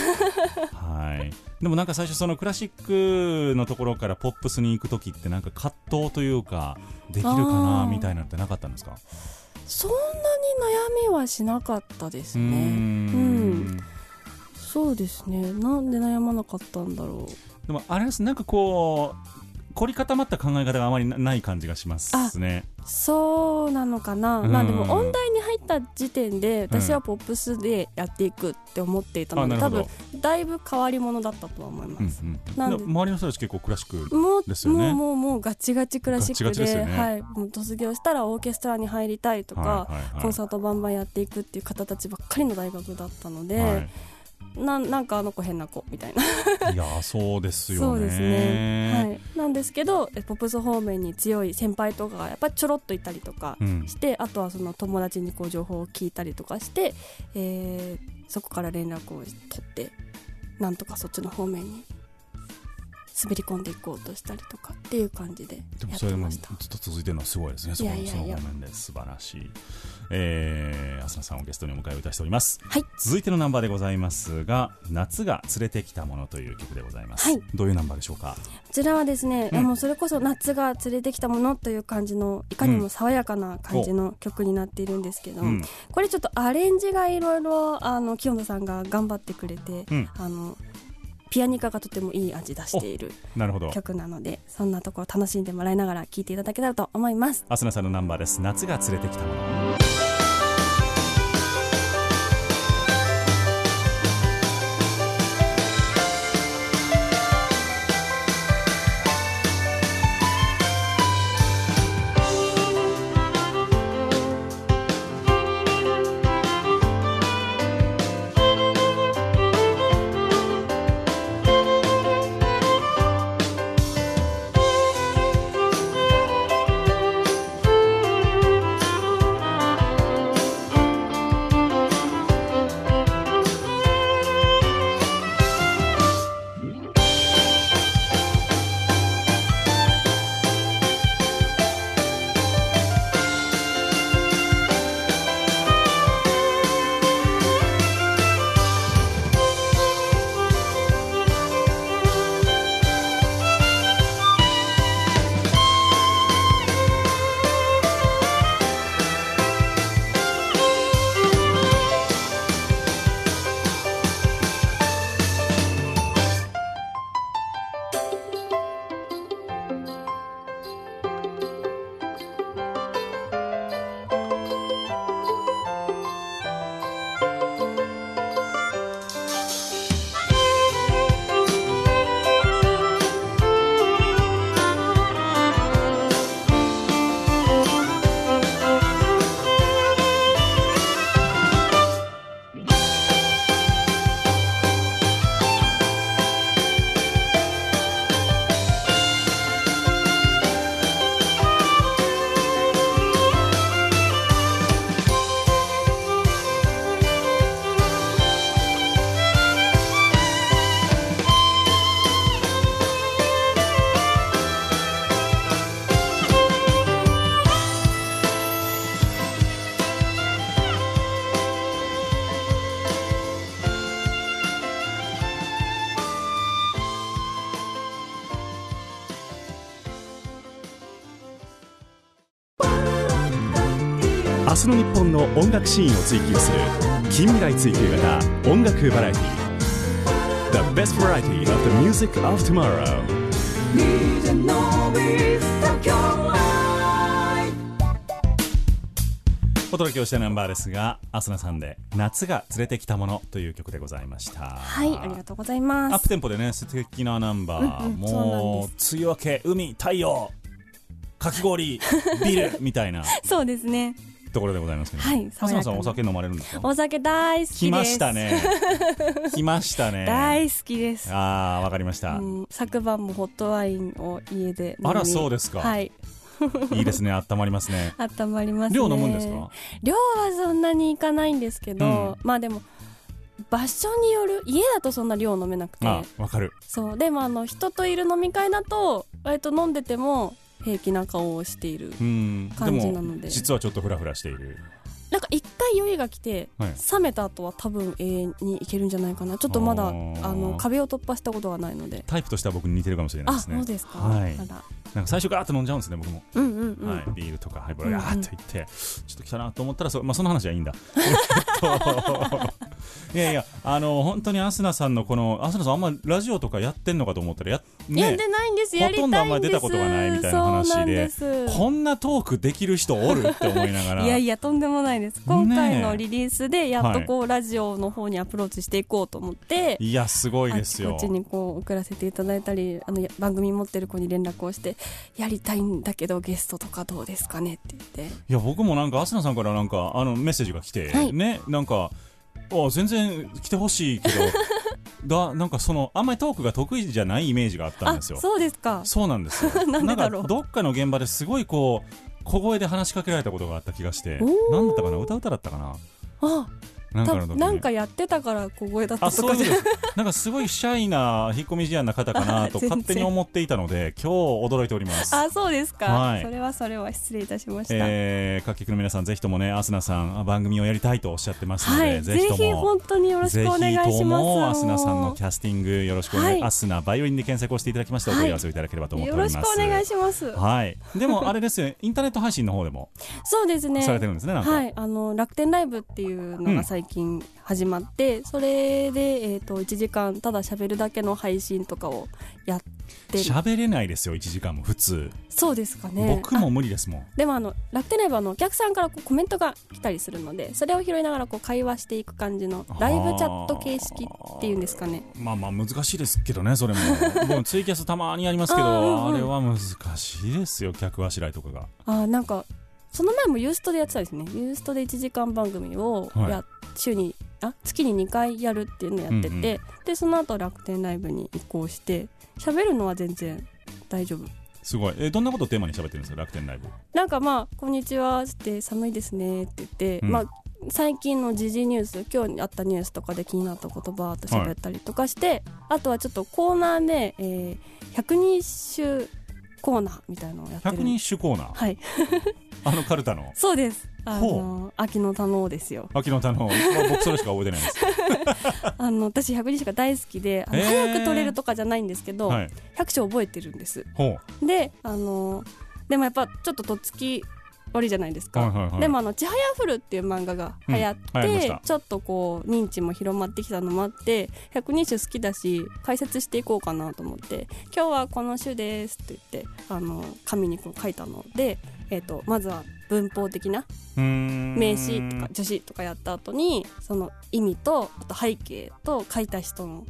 A: はい。でもなんか最初そのクラシックのところからポップスに行く時ってなんか葛藤というかできるか
B: あ
A: な
B: ー。
A: みたいなのってなかったんですか？
B: そんなに悩みはしなかったですね。うん。
A: ん。
B: そうですね。なんで悩まなかったんだろう。
A: でもあれです。なんかこう凝り固まった考え方があまりなない感じがしますね。
B: そうなのかな、
A: うん。
B: まあでも音大に入った時点で私はポップスでやっていくって思っていたので、多
A: あなるほど。
B: 分だいぶ変わり者だったとは思います、
A: うんうん
B: なんで。
A: で周りの人たち結構クラシック
B: もう
A: ですよね。
B: もうもうもうガチガチクラシックで
A: ね
B: はい、もう卒業したらオーケストラに入りたいとか、
A: はいはいはい。
B: コンサートバンバンやっていくっていう方たちばっかりの大学だったので、
A: はい
B: なんなんかあの子変な子みたいな。
A: いやーそうですよね。
B: そうですね、はい、なんですけどえポップス方面に強い先輩とかがやっぱりちょろっといたりとか
A: うん。
B: して、あとはその友達にこう情報を聞いたりとかして、えーそこから連絡を取ってなんとかそっちの方面に滑り込んでいこうとしたりとかっていう感じでやっ
A: でもそれもずっと続いてるのはすごいですね。そこの
B: いやいやいや。
A: その方面で素晴らしい。えー、浅野さんをゲストにお迎えをいたしております。
B: はい。
A: 続いてのナンバーでございますが夏が連れてきたものという曲でございます、
B: はい。
A: どういうナンバーでしょうか？
B: こちらはですね、
A: うん。
B: もうそれこそ夏が連れてきたものという感じのいかにも爽やかな感じの曲になっているんですけど、
A: うん。
B: これちょっとアレンジがいろいろあの清野さんが頑張ってくれて、
A: うん。
B: あのピアニカがとてもいい味出している曲なのでそんなところ楽しんでもらいながら聴いていただけたらと思います。
A: 浅野さんのナンバーです。夏が連れてきたもの「
D: 音楽シーンを追求する近未来追求型音楽バラエティ。The best variety of the music of tomorrow.
A: お届けをしたナンバーですがアスナさんで「夏が連れてきたもの」という曲でございました。
B: はいありがとうございます。
A: アップテンポでね素敵なナンバー、
B: うんうん
A: もう梅雨明け海太陽かき氷ビールみたいな。
B: そうですね
A: ところでございますけど、
B: はい
A: アスナさんお酒飲まれるんですか？
B: お酒大好きです。
A: 来ましたね。来ましたね。
B: 大好きです。
A: ああわかりました、
B: うん昨晩もホットワインを家で
A: あらそうですか。
B: はい。
A: いいですね。温まりますね。
B: 温まりますね。
A: 量飲むんですか？
B: 量はそんなにいかないんですけど、まあでも場所による家だとそんな量飲めなくて。
A: あわかる。
B: そう。でもあの人といる飲み会だと割と飲んでても平気な顔をしている
A: うん。で
B: 感じなので。
A: も実はちょっとフラフラしている
B: なんか一回酔いが来て、
A: はい。
B: 冷めた後は多分永遠にいけるんじゃないかな。ちょっとまだあの壁を突破したことがないので。
A: タイプとしては僕に似てるかもしれない
B: あ
A: ですね。
B: そうですか、
A: はい。なんか最初ガーッと飲んじゃうんですね僕も、
B: うんうんうん、
A: はい、ビールとかハイボー
B: うんうん。
A: ルガーッといって、ちょっと来たなと思ったらそ,、まあ、その話はいいんだ。えっと。いやいやあの本当にアスナさんのこのアスナさんあんまラジオとかやってんのかと思ったらや,、ね
B: やって、ないんです。
A: ほとんどあんまり出たことがないみたいな話でこんなトークできる人おるって思いながら。
B: いやいやとんでもないです。今回のリリースでやっとこう、ラジオの方にアプローチしていこうと思って
A: いやすごいですよ。
B: ちこっちにこう送らせていただいたりあのや番組持ってる子に連絡をしてやりたいんだけどゲストとかどうですかねって言って。
A: いや僕もなんかアスナさんからなんかあのメッセージが来て、
B: はい。
A: ねなんかあ全然来てほしいけど だなんかそのあんまりトークが得意じゃないイメージがあったん
B: あ
A: ですよ。
B: そうですか。
A: そうなんですよ。
B: なんでだろう。
A: かどっかの現場ですごいこう小声で話しかけられたことがあった気がして。何だったかな？歌歌だったかな？
B: あ
A: なんか
B: やってたから小声だった
A: あ
B: とかじゃ。
A: なんかすごいシャイな引っ込み思案な方かなと 勝手に思っていたので今日驚いております。
B: あそうですか、
A: はい。
B: それはそれは失礼いたしました、
A: えー、各局の皆さんぜひともねアスナさんあ番組をやりたいとおっしゃってますので、
B: はい。ぜ
A: ぜひとも。
B: ひ本当によろしくお願いします。
A: ぜひともアスナさんのキャスティングよろしくお願い、
B: はい。
A: アスナバイオリンで検索をしていただきましてお問い合わせをいただければと思って
B: よろし
A: おります
B: くお願いします。
A: はい。でもあれですよ インターネット配信の方でも
B: そうですね。
A: されてるんですねなんか、
B: はい、あの楽天ライブっていうのが最近始まって、それで、えー、と1時間ただ喋るだけの配信とかをやってる。
A: 喋れないですよ1時間も普通、
B: そうですかね。
A: 僕も無理ですもん。
B: あでもあの楽天ライブはあのお客さんからこうコメントが来たりするのでそれを拾いながらこう会話していく感じのライブチャット形式っていうんですかね。
A: まあまあ難しいですけどねそれも。僕もツイキャスたまにやりますけど
B: あーうんうん
A: あれは難しいですよ客あしらいとかが。
B: あーなんかその前もユーストでやってたんですね。ユーストで1時間番組をや、
A: はい。
B: 週にあ月に2回やるっていうのをやってて、
A: うんうん。
B: でその後楽天ライブに移行して喋るのは全然大丈夫。
A: すごい。えどんなことをテーマに喋ってるんですか？楽天ライブ。
B: なんかまあ「こんにちは」って「寒いですね」って言って、
A: うん。
B: まあ最近の時事ニュース今日あったニュースとかで気になったことばーっと喋ったりとかして、あとはちょっとコーナーで、えー、百人種コーナーみたいなのをやってる。
A: 百人種コーナー？
B: はい。
A: あのカルタの？
B: そうです。あ
A: ほ
B: の秋の田能ですよ。
A: 秋の田の、まあ僕それしか覚えてないです。
B: あの私百人種が大好きであの、早く取れるとかじゃないんですけど、
A: はい。
B: 百種覚えてるんです。
A: ほ
B: であのでもやっぱちょっととっつき悪いじゃないですか、
A: はいはいはい。
B: でもあの「ちはやふる」っていう漫画が流行って、
A: うん
B: ちょっとこう認知も広まってきたのもあって百人種好きだし解説していこうかなと思って「今日はこの種です」って言ってあの紙にこう書いたので、えー、とまずは文法的な名詞とか助詞とかやった後にその意味とあと背景と書いた人の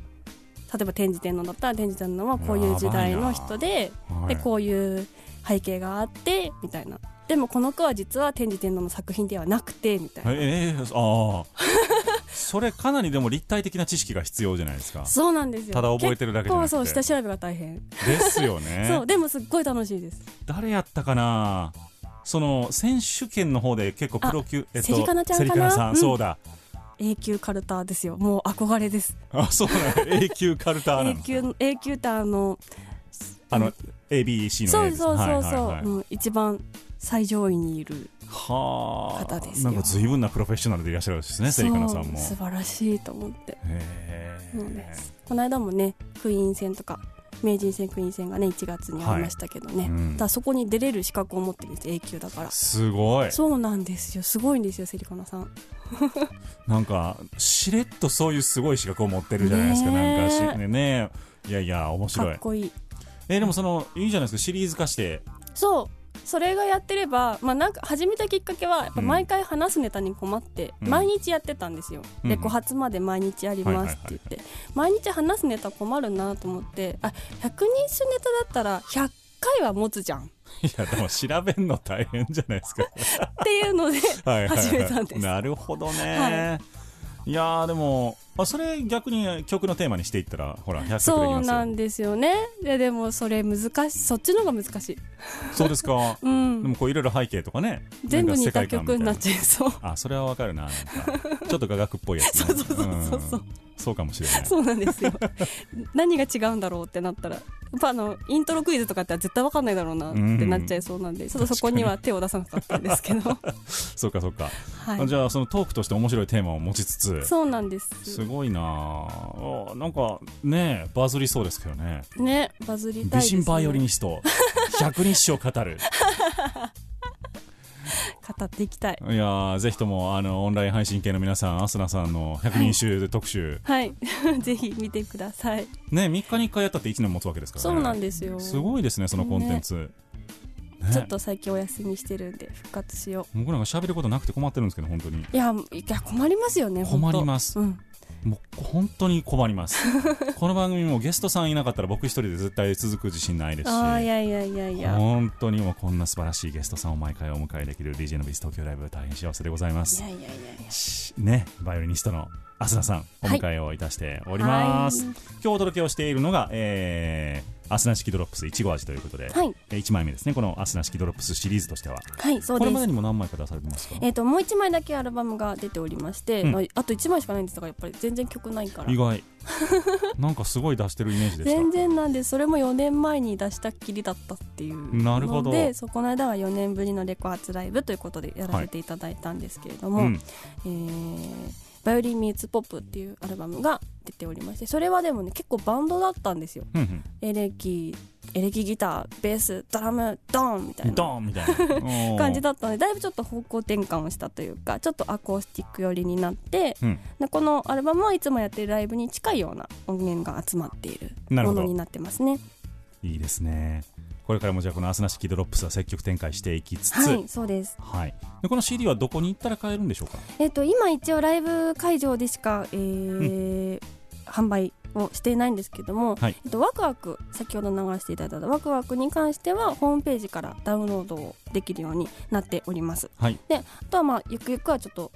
B: 例えば天智天皇だったら天智天皇はこういう時代の人で
A: はい
B: でこういう背景があってみたいなでもこの句は実は天智天皇の作品ではなくてみたいな、
A: ええああ。それかなりでも立体的な知識が必要じゃないですか。
B: そうなんですよ。
A: ただ覚えてるだけじゃなくて。
B: 結構そう下調べが大変、
A: ですよね。
B: そうでもすっごい楽しいです。
A: 誰やったかな？その選手権の方で結構プロ級
B: セリカナちゃんかな？
A: セリカナさん、
B: うん。
A: そうだ。
B: 永久カルタですよ。もう憧れです。
A: あそうなの。永久カルターな
B: 永
A: の
B: 久永久ってあの
A: あの ABC の
B: そう
A: A です。
B: そうそうそう、
A: はいはいはい。
B: うん一番最上位にいる。
A: はあ。
B: 方ですよ。
A: なんか随分なプロフェッショナルでいらっしゃるんですねセリカナさんも。
B: 素晴らしいと思って。この間もねクイーン戦とか名人戦クイーン戦がね1月にありましたけどね、
A: はい。うん。
B: ただそこに出れる資格を持ってるんです A 級だから。
A: すごい。
B: そうなんですよ。すごいんですよセリカナさん。
A: なんかしれっとそういうすごい資格を持ってるじゃないですか、なんかしねねいやいや面
B: か
A: 白い。
B: っこいい。
A: えーでもそのいいじゃないですかシリーズ化して。
B: そうそれがやってれば、まあ、なんか始めたきっかけはやっぱ毎回話すネタに困って、
A: うん。
B: 毎日やってたんですよ、
A: うん。
B: レコ発まで毎日やりますって言って、毎日話すネタ困るなと思ってあ百人一首ネタだったら100回は持つじゃん。っ
A: いやでも調べるの大変じゃないですか。
B: ていうので始めたんです。
A: なるほどね、、
B: はい
A: やーでもあそれ逆に曲のテーマにしていったらほら100曲でき
B: そうなんですよね。ででもそれ難しい。そっちの方が難しい、
A: そうですか。で
B: うん、
A: もこういろいろ背景とかね
B: 全部似た曲になっちゃいそう。
A: あそれはわかるなちょっと雅楽っぽいやつ、ね、
B: そうそうそうそうそう。ん。
A: そうかもしれない。
B: そうなんですよ。何が違うんだろうってなったらやっぱあのイントロクイズとかって絶対わかんないだろうなってなっちゃいそうなんで、ちょっとそこには手を出さなかったんですけど、
A: そうかそうか、
B: はい、
A: じゃあそのトークとして面白いテーマを持ちつつ。
B: そうなんです
A: すごいな。ああなんかねバズりそうですけどね。
B: ねバズりたいね、
A: 美人バイオリニスト百人一生語る。
B: 語っていきたい。
A: いやーぜひともあのオンライン配信系の皆さんアスナさんの百人一首特集、
B: はい。ぜひ見てください。
A: ね3日に1回やったって1年持つわけですからね。
B: そうなんですよ。
A: すごいですねそのコンテンツ、ね
B: ちょっと最近お休みしてるんで復活しよ
A: 僕なんか喋ることなくて困ってるんですけど本当に。
B: ういやいや困りますよね
A: 困ります。
B: うん
A: もう本当に困ります。この番組もゲストさんいなかったら僕一人で絶対続く自信ないですし。
B: いやいやいやいや。
A: 本当にもうこんな素晴らしいゲストさんを毎回お迎えできる DJ のビス東京ライブ大変幸せでございます。
B: いやいやいやいや。
A: しねバイオリニストの浅田さんお迎えをいたしております、
B: はい。
A: 今日お届けをしているのが、えー、アスナ式ドロップスいちご味ということで、
B: はい。
A: えー1枚目ですね。このアスナ式ドロップスシリーズとしては。
B: はいそうで
A: これますでにも何枚か出されてますか？
B: えっ、ともう一枚だけアルバムが出ておりまして、
A: うん。
B: まああと一枚しかないんですがやっぱり全然曲ないから。
A: 意外。なんかすごい出してるイメージでした。
B: 全然なんでそれも4年前に出したっきりだったっていう
A: なるほど。
B: のでそこの間は4年ぶりのレコ発ライブということでやらせていただいたんですけれども、
A: うん。
B: えーバイオリンミーツポップっていうアルバムが出ておりましてそれはでもね結構バンドだったんですよ。
A: うんうん。
B: エレキエレキギターベースドラムドーンみたいな。
A: ンみたいな。
B: 感じ
A: だ
B: だったのでだいぶちょっと方向転換をしたというかちょっとアコースティック寄りになって
A: うん。
B: でこのアルバムはいつもやってるライブに近いような音源が集まっているものになってますね。
A: いいですねこれからもじゃあこのアスナ式ドロップスは積極展開していきつつ。
B: はいそうです。
A: はい、でこの CD はどこに行ったら買えるんでしょうか？
B: えっと今一応ライブ会場でしか、えー販売をしていないんですけども、
A: はい。
B: えっと、ワクワク先ほど流していただいたワクワクに関してはホームページからダウンロードをできるようになっております。
A: はい。
B: であとはまあゆくゆくはちょっと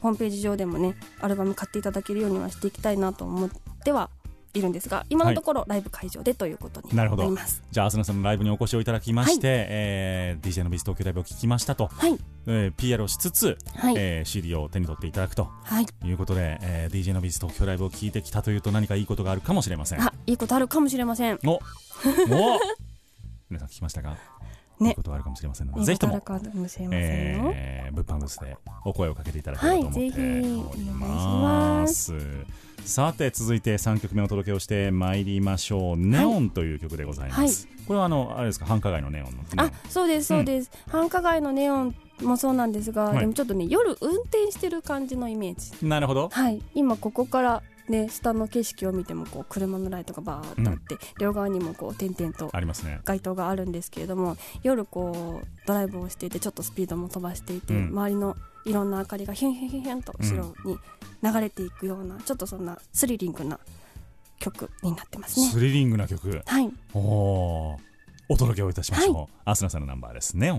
B: ホームページ上でもねアルバム買っていただけるようにはしていきたいなと思ってはいるんですが今のところライブ会場でということにな
A: なるほど。
B: ります
A: じゃあアスナさんのライブにお越しをいただきまして、えー DJ のビス東京ライブを聞きましたと、
B: はい。
A: えー PR をしつつ、
B: はい、
A: えー CD を手に取っていただくと。
B: はい。
A: いうことで、えー DJ のビス東京ライブを聞いてきたというと何かいいことがあるかもしれません。
B: あいいことあるかもしれません。
A: おお 皆さん聞きましたか、
B: ね。
A: いいことがあるかもしれませんので
B: いい
A: ぜひともえー物販ブースでお声をかけていただければと思っておりま
B: ます。
A: さて続いて3曲目お届けをしてまいりましょう「ネオン」という曲でございます、これはあのあれですか繁華街のネオンの
B: あそうですそうです、繁華街のネオンもそうなんです。が、
A: はい
B: でもちょっとね夜運転してる感じのイメージ
A: なるほど
B: はい今ここからね下の景色を見てもこう車のライトがバーッとあって、両側にもこう点々と街灯があるんですけれども夜こうドライブをしていてちょっとスピードも飛ばしていて、
A: うん。
B: 周りのいろんな明かりがヒュンヒュンヒュンヒュンと後ろに流れていくような、ちょっとそんなスリリングな曲になってますね。
A: スリリングな曲。
B: はい。
A: おおお届けをいたしましょう、アスナさんのナンバーです「ネ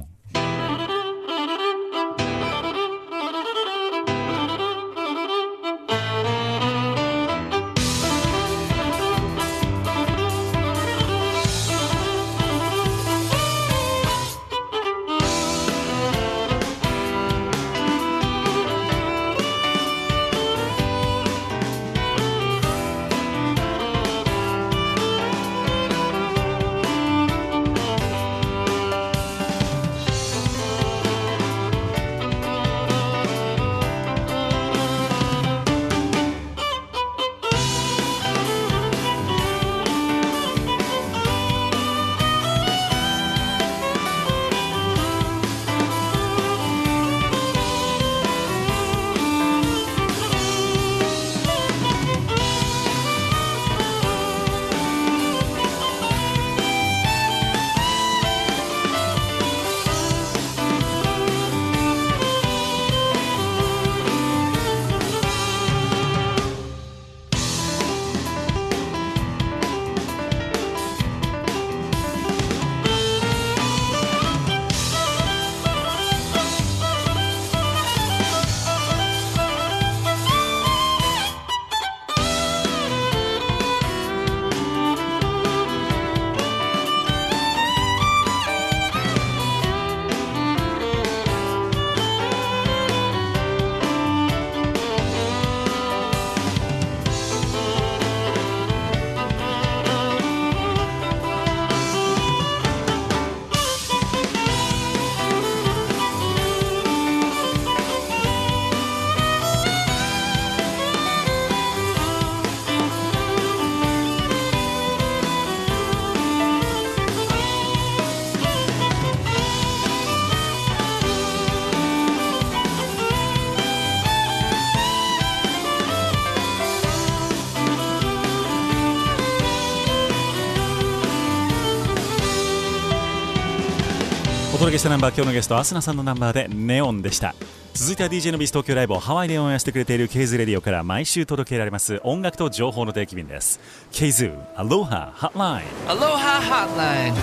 A: 届けしたナンバー今日のゲストアスナさんのナンバーでネオンでした。続いては DJ のビス東京ライブをハワイで応援してくれているケイズレディオから毎週届けられます。音楽と情報の定期便です。ケイズアロハハットライン
E: Aloha Hotline.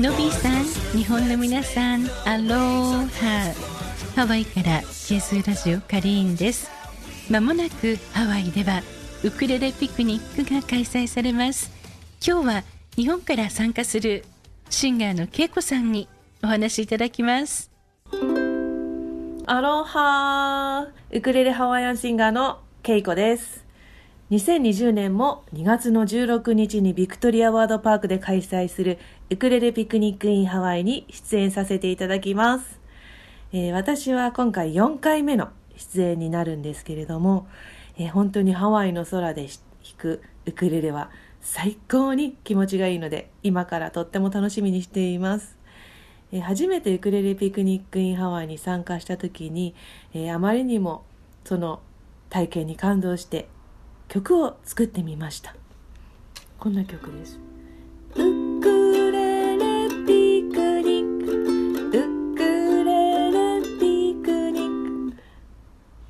F: のびーさん日本の皆さんアローハハワイからケースラジオカリーンです。まもなくハワイではウクレレピクニックが開催されます。今日は日本から参加するシンガーのけいこさんにお話しいただきます
G: アロハウクレレハワイアンシンガーのケイコです。2020年も2月の16日にビクトリアワードパークで開催するウクレレピクニックインハワイに出演させていただきます。えー私は今回4回目の出演になるんですけれども、えー本当にハワイの空で弾くウクレレは最高に気持ちがいいので今からとっても楽しみにしています。初めてウクレレピクニックインハワイに参加した時に、あまりにもその体験に感動して曲を作ってみました。こんな曲です。ウクレレピクニック。ウクレレピクニック。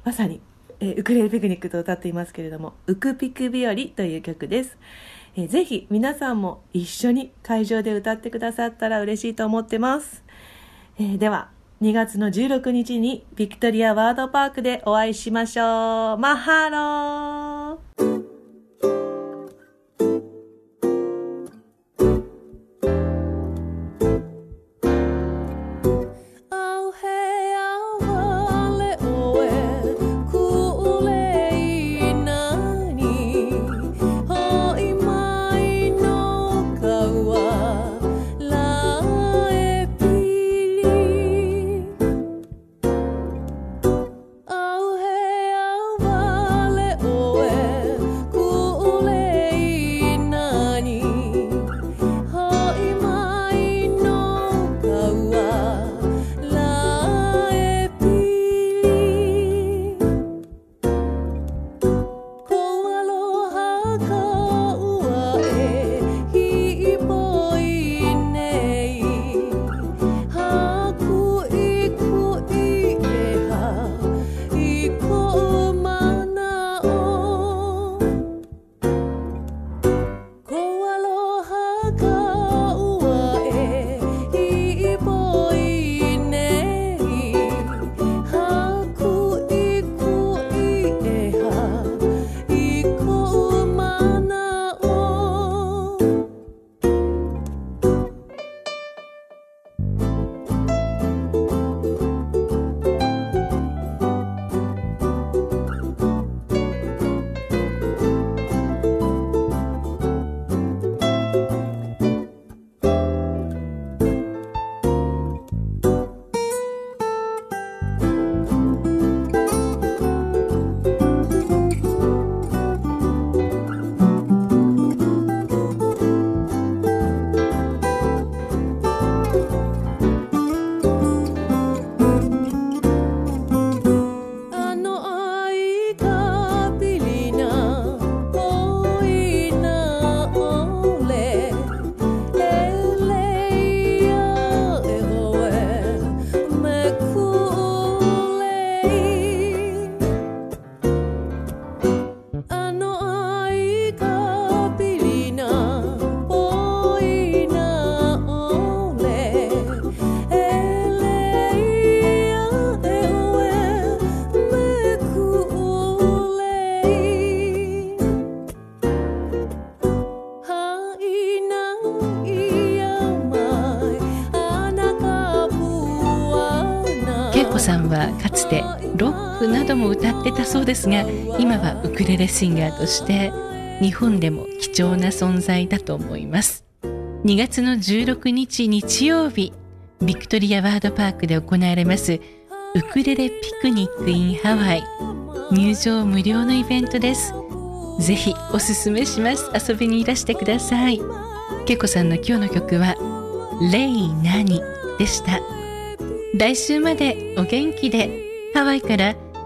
G: まさに、ウクレレピクニックと歌っていますけれども「ウクピク日和」という曲です、えーぜひ皆さんも一緒に会場で歌ってくださったら嬉しいと思ってます、えーでは2月の16日にビクトリアワードパークでお会いしましょう。マハロー。
F: そうですが今はウクレレシンガーとして日本でも貴重な存在だと思います。2月の16日日曜日ビクトリアワードパークで行われますウクレレピクニック in ハワイ。入場無料のイベントです。ぜひおすすめします。遊びにいらしてください。けいこさんの今日の曲は「レイ何」でした。来週までお元気でハワイから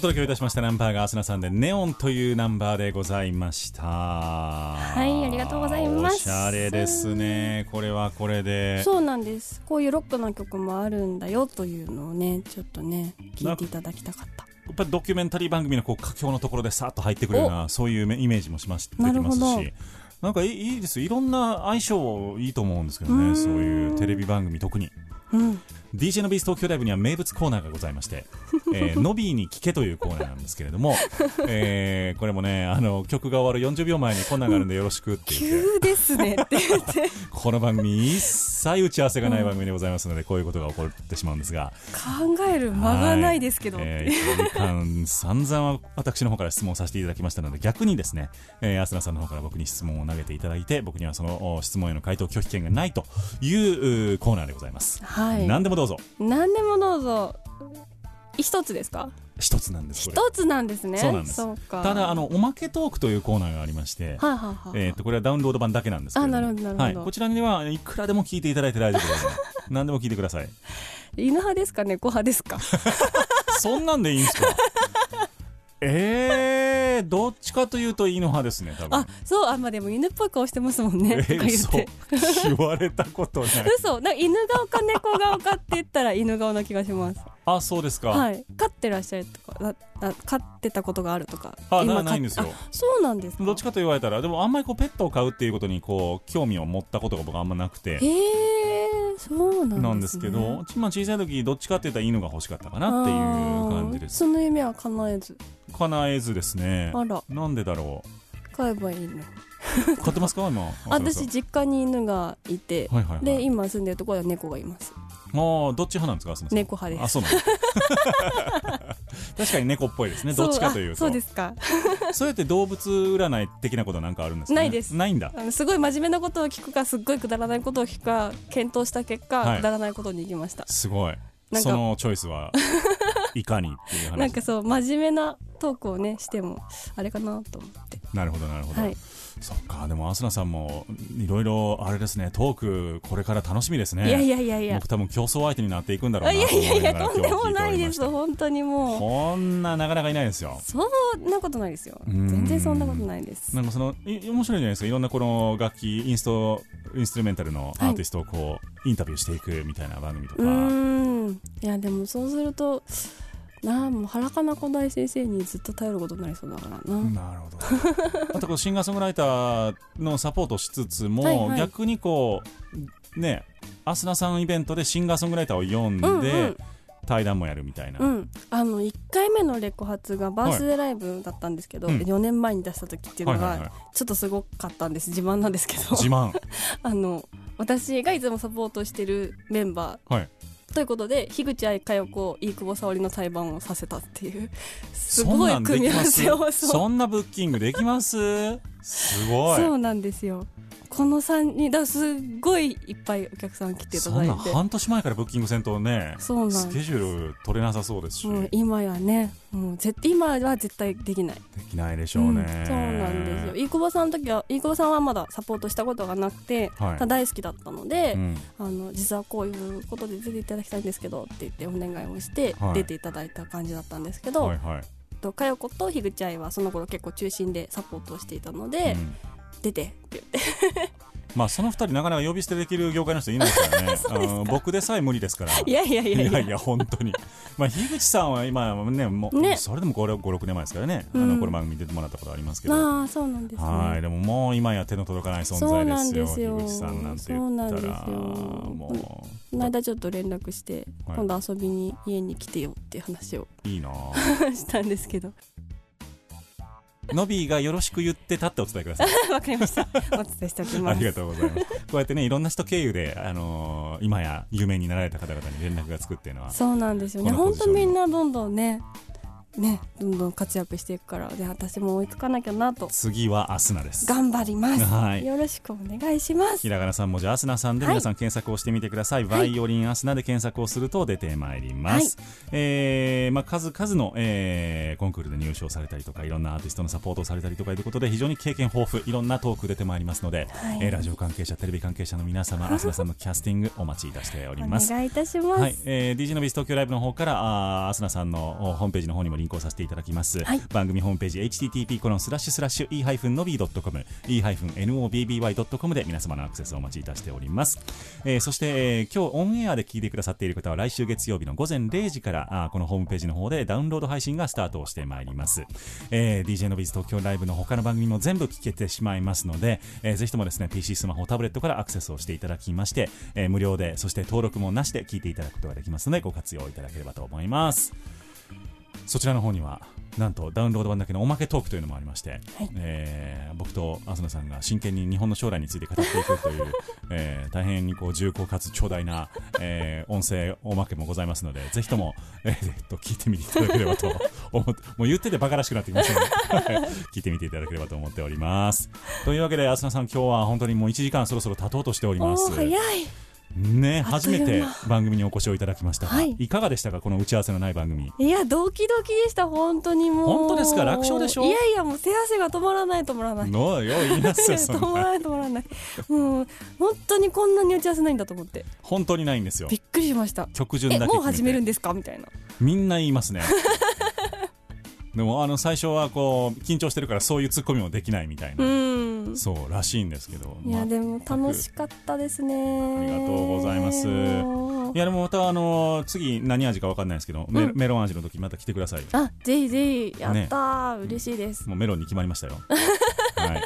A: お届けをいたしましたナンバーがアスナさんでネオンというナンバーでございました。はい
B: ありがとうございます。
A: おしゃれですね。これはこれで。
B: そうなんです。こういうロックな曲もあるんだよというのをねちょっとね聞いていただきたかった。
A: やっぱりドキュメンタリー番組のこう佳境のところでさっと入ってくるようなそういうイメージもしましでき
B: なるほど。
A: ますしなんかいいいいです。いろんな相性いいと思うんですけどね。そういうテレビ番組特に。
B: うん
A: DJ のビース東京ライブには名物コーナーがございまして、えー、ノビーに聞けというコーナーなんですけれども、えーこれもねあの曲が終わる40秒前にこんなんがあるんでよろしくって言って。
B: 急ですねって言って。
A: この番組一切打ち合わせがない番組でございますので、こういうことが起こってしまうんですが。
B: 考える間がないですけど、
A: はい。えー、1時間散々私の方から質問させていただきましたので逆にですね、えー、アスナさんの方から僕に質問を投げていただいて僕にはそのお質問への回答拒否権がないといううコーナーでございます、
B: はい
A: 何でもどうぞ。
B: 何でもどうぞ。一つですか？
A: 一つなんです
B: 一つなんですね。
A: そうなんです。ただあのおまけトークというコーナーがありまして、
B: はいはいはい、
A: えー、とこれはダウンロード版だけなんですけれども。
B: あなるほどなるほど。
A: はい、こちらにはいくらでも聞いていただいて大丈夫です、ね、何でも聞いてください。
B: 犬派ですか？猫派ですか？
A: そんなんでいいんですか？えー、どっちかというと犬派ですね多分。
B: あそうあまあでも犬っぽい顔してますもんね、
A: え
B: とか言
A: 嘘
B: って。
A: 言われたことない。
B: 嘘。な犬顔か猫顔かって言ったら犬顔な気がします。
A: あそうですか、
B: はい。飼ってらっしゃるとかなな飼ってたことがあるとか
A: あ
B: 今
A: なないんですよ。
B: あそうなんですか。
A: どっちかと言われたらでもあんまりこうペットを飼うっていうことにこう興味を持ったことが僕あんまなくて。
B: へえそうなんです、
A: けど、まあ、小さい時どっちかって言ったら犬が欲しかったかなっていう感じです。
B: その夢は叶えず。
A: 叶えずですね。
B: あら。
A: なんでだろ
B: 飼えばいいの？
A: う飼ってますか？今。
B: 私実家に犬がいて、
A: はいはいはい。
B: で今住んでるところは猫がいます
A: どっち派なんですかすみません？
B: 猫派です。
A: あそうなんだ。確かに猫っぽいですね。どっちかというと。
B: そうですか。
A: それって動物占い的なことなんかあるんですか、ね、
B: ないです。
A: ないんだ。
B: すごい真面目なことを聞くかすっごいくだらないことを聞くか検討した結果、
A: はい。
B: くだらないことに行きました。
A: すごい。そのチョイスはいかにっていう話。
B: なんかそう真面目なトークをねしてもあれかなと思って。
A: なるほどなるほど、
B: はい
A: そっかでもアスナさんもいろいろあれですねトークこれから楽しみですね。
B: いやいやいやいや。
A: 僕多分競争相手になっていくんだろういと
B: やいやいやとんでもないです本当にもう。
A: こんななかなかいないですよ。
B: そんなことないですよ。
A: うん
B: 全然そんなことないです。
A: なんかそのい面白いじゃないですか。いろんなこの楽器インストインストゥルメンタルのアーティストをこう、インタビューしていくみたいな番組とか。
B: いやでもそうするとなあもう原かな子大先生にずっと頼ることになりそうだからな、
A: なるほど。あとこうシンガーソングライターのサポートしつつも、
B: はいはい。
A: 逆にこうねアスナさんイベントでシンガーソングライターを呼んで、
B: うんうん。
A: 対談もやるみたいな、
B: うん、あの1回目のレコ発がバースデーライブだったんですけど、
A: うん。
B: 4年前に出した時っていうのが
A: はいはいはい。
B: ちょっとすごかったんです。自慢なんですけど。
A: 自慢。
B: あの私がいつもサポートしてるメンバー、
A: はい
B: ということで樋口愛佳代子飯久保沙織の対バンをさせたっていう すご
A: ない
B: 組み合わせをそ
A: んなブッキングできます？すごい。
B: そうなんですよこの3人だすっごいいっぱいお客さん来ていた
A: そんな
B: だいて
A: 半年前からブッキングせんとね
B: そうなん
A: スケジュール取れなさそうですし、
B: もう今やねもう絶今は絶対できない。
A: できないでしょうね、
B: んそうなんですよ。飯久保さんの時は飯久保さんはまだサポートしたことがなくて、
A: はい。
B: 大好きだったので、
A: うん。
B: あの実はこういうことで出ていただきたいんですけどって言ってお願いをして
A: はい。
B: 出ていただいた感じだったんですけど、
A: はいはい、
B: と佳代子と樋口愛はその頃結構中心でサポートをしていたので、
A: うん
B: 出て。って言って
A: まあその二人なかなか呼び捨てできる業界の人いないですからね。僕でさえ無理ですから。
B: いやいやいやいや。
A: いやいや本当に。まあ樋口さんは今ねもう
B: ね。
A: それでも56年前ですからね、あ
B: うん。
A: のこの番組に出てもらったことありますけど、
B: ああそうなんですね。
A: はいでももう今や手の届かない存在ですよ
B: んですよ。
A: 樋口さんなんて言
B: そう
A: ったら。
B: なんですよ。
A: も
B: この間ちょっと連絡して、
A: はい。
B: 今度遊びに家に来てよっていう話を
A: ういいなぁ
B: したんですけど
A: ノビーがよろしく言ってたってお伝えください。
B: わかりました。お伝えしておきます。
A: ありがとうございます。こうやってねいろんな人経由で、あのー今や有名になられた方々に連絡がつくっていうのは
B: そうなんですよね。本当みんなどんどんねねどんどん活躍していくからで私も追いつかなきゃなと。
A: 次はアスナです。
B: 頑張ります、
A: はい。
B: よろしくお願いします。
A: ひらがな3文字アスナさんで
B: はい。
A: 皆さん検索をしてみてください、バイオリンアスナで検索をすると出てまいります、えーまあ、数々の、えーコンクールで入賞されたりとかいろんなアーティストのサポートをされたりとかいうことで非常に経験豊富いろんなトーク出てまいりますので、
B: はい。
A: えーラジオ関係者テレビ関係者の皆様 アスナさんのキャスティングお待ちいたしており
B: お
A: ます。
B: 願いいたします、
A: はい、えー、DJ のビス東京ライブの方からあーアスナさんのおホームページの方にもリンクをさせていただきます、
B: はい。
A: 番組ホームページ http コロンスラッシュスラッシュ e-nobby.com e-nobby.com で皆様のアクセスをお待ちいたしております、えーそして、えー今日オンエアで聞いてくださっている方は来週月曜日の午前0時からあーこのホームページの方でダウンロード配信がスタートをしてまいります、えー DJ のビズ東京ライブの他の番組も全部聞けてしまいますので、えーぜひともですね PC スマホタブレットからアクセスをしていただきまして、えー無料でそして登録もなしで聞いていただくことができますのでご活用いただければと思いますそちらの方にはなんとダウンロード版だけのおまけトークというのもありまして、えー僕と浅野さんが真剣に日本の将来について語っていくという、えー大変にこう重厚かつ長大な、えー音声おまけもございますのでぜひとも、えーえっと聞いてみていただければと 思ってもう言っててバカらしくなってきましたので 聞いてみていただければと思っております。というわけで浅野さん今日は本当にもう1時間そろそろ経とうとしております。
B: 早い
A: ね初めて番組にお越しをいただきましたが、
B: はい。
A: いかがでしたかこの打ち合わせのない番組？
B: いやドキドキでした本当にもう。
A: 本当ですか？楽勝でしょ
B: いやいやもう手汗が止まらない止まらない。
A: のよ言いますよ
B: 止まらない 止まらない。もう本当にこんなに打ち合わせないんだと思って。
A: 本当にないんですよ。
B: びっくりしました。
A: 曲順だけ
B: もう始めるんですか？みたいな。
A: みんな言いますねでもあの最初はこう緊張してるからそういうツッコミもできないみたいな、
B: うん。
A: そうらしいんですけど
B: いやでも楽しかったですね。
A: ありがとうございます。いやでもまたあの次何味かわかんないですけど、メ
B: うん。
A: メロン味の時また来てください
B: あぜひぜひ。やったー、嬉しいです。
A: もうメロンに決まりましたよ。はい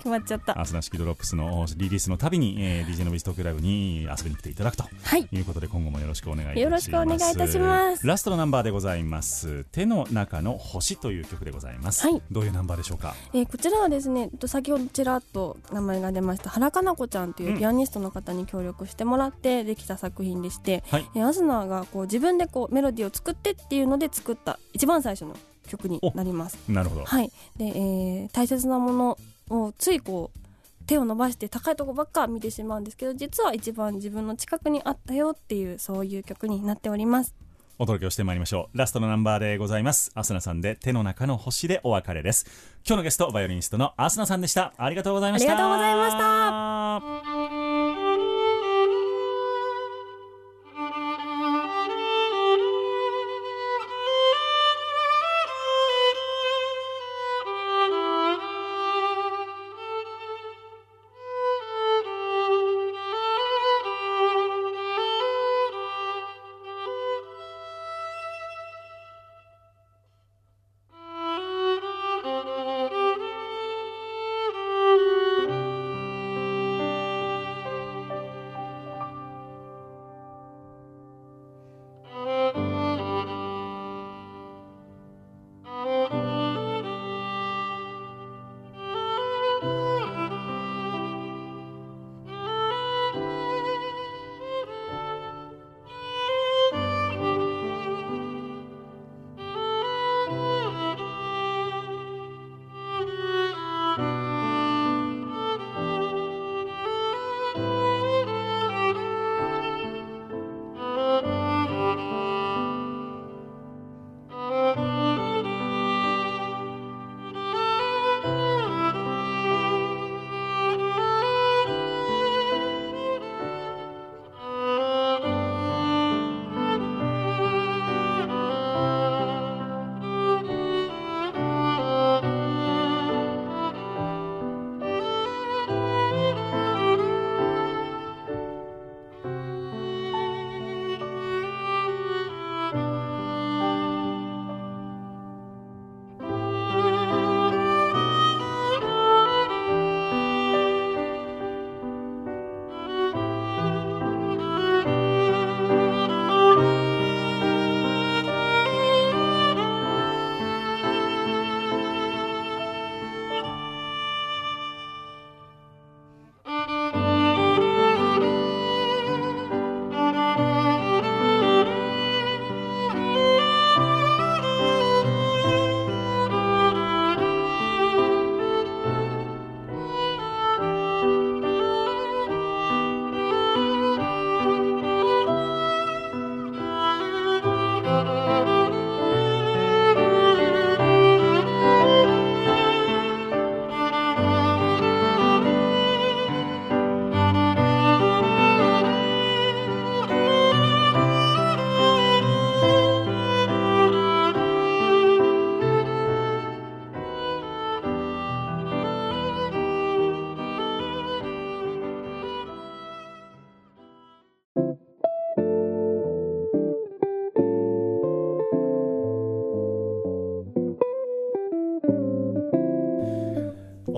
B: 決まっちゃった。
A: アスナ式ドロップスのリリースのたびに、えー、DJ のビストークライブに遊びに来ていただくと。
B: はい。
A: いうことで今後もよろしくお願いいたします。
B: よろしくお願いいたします。
A: ラストのナンバーでございます。手の中の星という曲でございます、
B: はい。
A: どういうナンバーでしょうか？
B: えーこちらはですねと先ほどちらっと名前が出ました原かな子ちゃんというピアニストの方に協力してもらってできた作品でして、
A: はい。
B: えーアスナがこう自分でこうメロディーを作ってっていうので作った一番最初の曲になります。
A: なるほど。
B: はい。で、えー大切なものをついこう手を伸ばして高いとこばっか見てしまうんですけど実は一番自分の近くにあったよっていうそういう曲になっております。
A: お届けをしてまいりましょう。ラストのナンバーでございます。アスナさんで手の中の星でお別れです。今日のゲストバイオリニストのアスナさんでした。ありがとうございました。
B: ありがとうございました「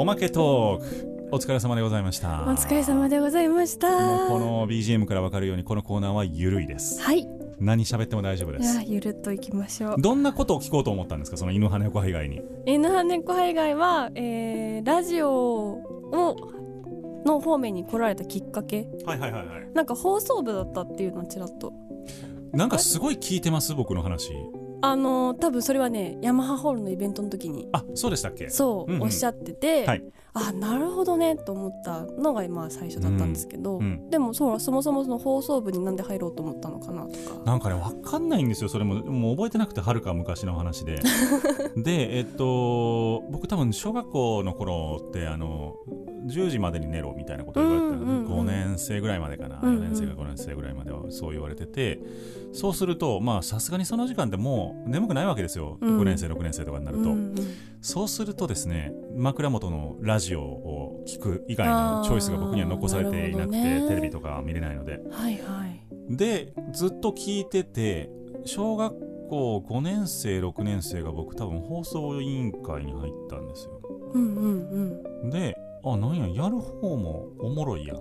A: おまけトーク。お疲れ様でございました。
B: お疲れ様でございました。
A: この BGM から分かるようにこのコーナーはゆるいです。
B: はい。
A: 何喋っても大丈夫です。
B: ゆるっといきましょう。
A: どんなことを聞こうと思ったんですか？その犬派猫派以外に。
B: 犬派猫派以外は、えー、ラジオをの方面に来られたきっかけ。
A: はいはいはいはい。
B: なんか放送部だったっていうのをちらっと。
A: なんかすごい聞いてます僕の話
B: あのー多分それはねヤマハホールのイベントの時に
A: あそうでしたっけ？
B: そう、
A: うんうん。
B: おっしゃってて、
A: はい。
B: あなるほどねと思ったのがまあ最初だったんですけど、
A: うんうん。
B: でもそうそもそもその放送部になんで入ろうと思ったのかなとか。
A: なんかね分かんないんですよそれも。もう覚えてなくてはるか昔の話で。でえっと僕多分小学校の頃ってあの10時までに寝ろみたいなことを言われて
B: うんうん
A: 5年生ぐらいまでかな、
B: うんうん。
A: 4年生か5年生ぐらいまではそう言われてて。そうするとまあさすがにその時間でもう眠くないわけですよ、
B: うん。
A: 5年生6年生とかになると、
B: うんうん
A: そうするとですね枕元のラジオを聞く以外のチョイスが僕には残されていなくて
B: ね。
A: テレビとかは見れないので。
B: はいはい。
A: でずっと聞いてて小学校5年生6年生が僕多分放送委員会に入ったんですよ。
B: うんうんうん。
A: であなんややる方もおもろいやん。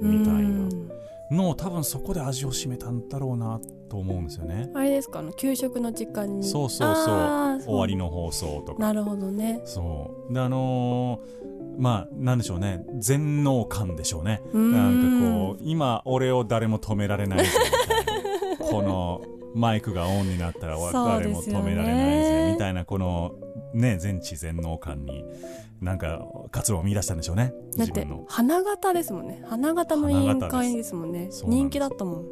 B: うん。
A: みたいな。
B: うん
A: のを多分そこで味を占めたんだろうなと思うんですよね。
B: あれですか？あの給食の時間に。
A: そうそうそう。終わりの放送とか。
B: なるほどね。
A: そう。であのーまあなんでしょうね。全能感でしょうね。
B: うーん。
A: なんかこう今俺を誰も止められないぜみたいな。このマイクがオンになったら誰も止められないぜみたいな。このね全知全能感になんか活路を見出したんでしょうね。
B: だって花形ですもんね。花形の委員会ですもんね。
A: ん
B: 人気だったもん。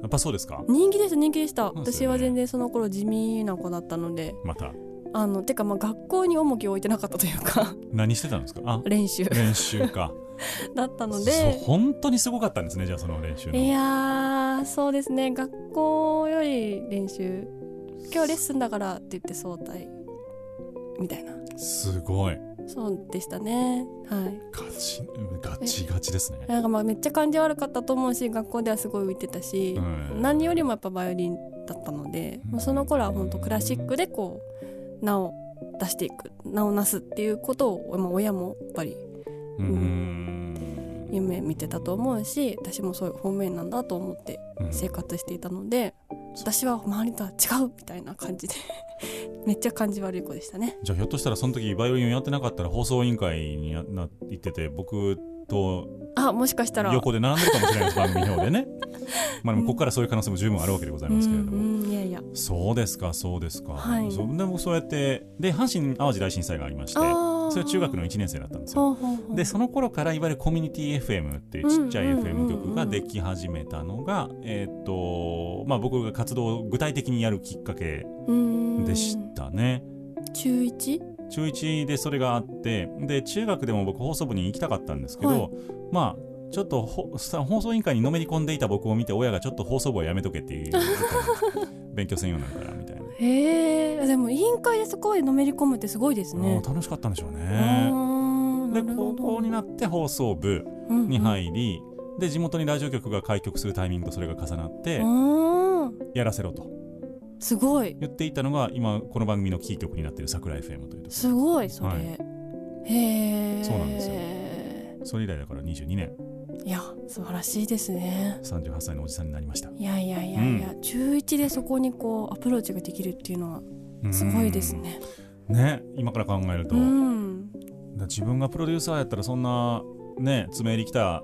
A: やっぱそうですか？
B: 人気でした人気でした、
A: ね。
B: 私は全然その頃地味な子だったので。
A: また。
B: あのてかまあ学校に重きを置いてなかったというか。
A: 何してたんですか？あ
B: 練習。
A: 練習か。
B: だったの
A: そう
B: で
A: 本当にすごかったんですねじゃあその練習の。
B: いやーそうですね。学校より練習。今日レッスンだからって言って早退みたいな。
A: すごい。
B: そうでしたね。はい。
A: ガチガチガチですね。
B: なんかまあめっちゃ感じ悪かったと思うし学校ではすごい浮いてたし、
A: うん。
B: 何よりもやっぱバイオリンだったので、
A: うん。
B: その頃は本当クラシックでこう名を出していく名をなすっていうことを、まあ、親もやっぱり
A: うーん。
B: 夢見てたと思うし私もそういう方面なんだと思って
A: うん
B: 生活していたので、私は周りとは違うみたいな感じでめっちゃ感じ悪い子でしたね。
A: じゃあひょっとしたらその時バイオリンをやってなかったら放送委員会になな行ってて僕と
B: あもしかしたら。
A: 横で並んでるかもしれないです。番組表でね。まあでもここからそういう可能性も十分あるわけでございますけれども、
B: うんうんいやいや。
A: そうですかそうですか、
B: はい。
A: そうでもそうやってで阪神・淡路大震災がありましてそれは中学の1年生だったんですよ。でその頃からいわゆるコミュニティ FM っていうちっちゃい FM 局ができ始めたのが、えーっとまあ、僕が活動を具体的にやるきっかけでしたね。
B: 中 1?
A: 中1でそれがあってで中学でも僕放送部に行きたかったんですけど、
B: はい。
A: まあちょっとほさ放送委員会にのめり込んでいた僕を見て親がちょっと放送部はやめとけっていう勉強せんようになるからみたいな、
B: へえでも委員会でそこまでのめり込むってすごいですね。
A: 楽しかったんでしょう
B: あ
A: ね
B: ー
A: で高校になって放送部に入り、で地元にラジオ局が開局するタイミングとそれが重なって、
B: うんうん
A: やらせろと。
B: すごい。
A: 言っていたのが今この番組のキー局になっている桜 FM というとこ
B: すごいそれ、
A: はい。
B: へえ
A: そうなんですよ。それ以来だから22年
B: いや素晴らしいですね。
A: 38歳のおじさんになりました。
B: いやいやいやいや、中1でそこにこうアプローチができるっていうのはすごいですね。
A: うん。ね今から考えると、
B: うん。
A: 自分がプロデューサーやったらそんなね爪入り来た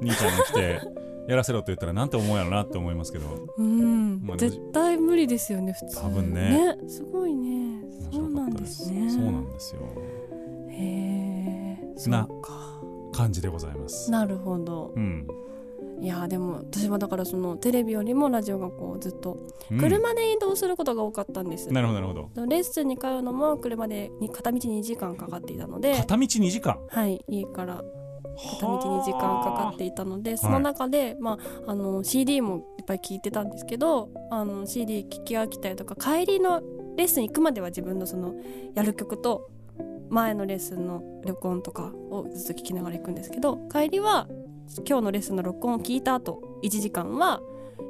A: 兄ちゃんが来て やらせろって言ったらなんて思うやろなって思いますけど。
B: うん。
A: まあ
B: 絶対無理ですよね普通。
A: 多分ね。
B: すごいね。
A: 面
B: そうなん
A: で
B: ですすね。
A: そうなんですよ。
B: へえそう
A: な
B: か
A: 感じでございます。
B: なるほど。
A: うん、
B: いやでも私はだからそのテレビよりもラジオがこうずっと
A: うん。
B: 車で移動することが多かったんです、
A: なるほどなるほど。
B: レッスンに通うのも車でに片道2時間かかっていたので
A: 片道2時間？
B: はい家から片道2時間かかっていたのでその中で、まあ、あの CD もいっぱい聴いてたんですけどあの CD 聴き飽きたりとか帰りのレッスン行くまでは自分のそのやる曲と前のレッスンの録音とかをずっと聴きながら行くんですけど帰りは今日のレッスンの録音を聞いた後1時間は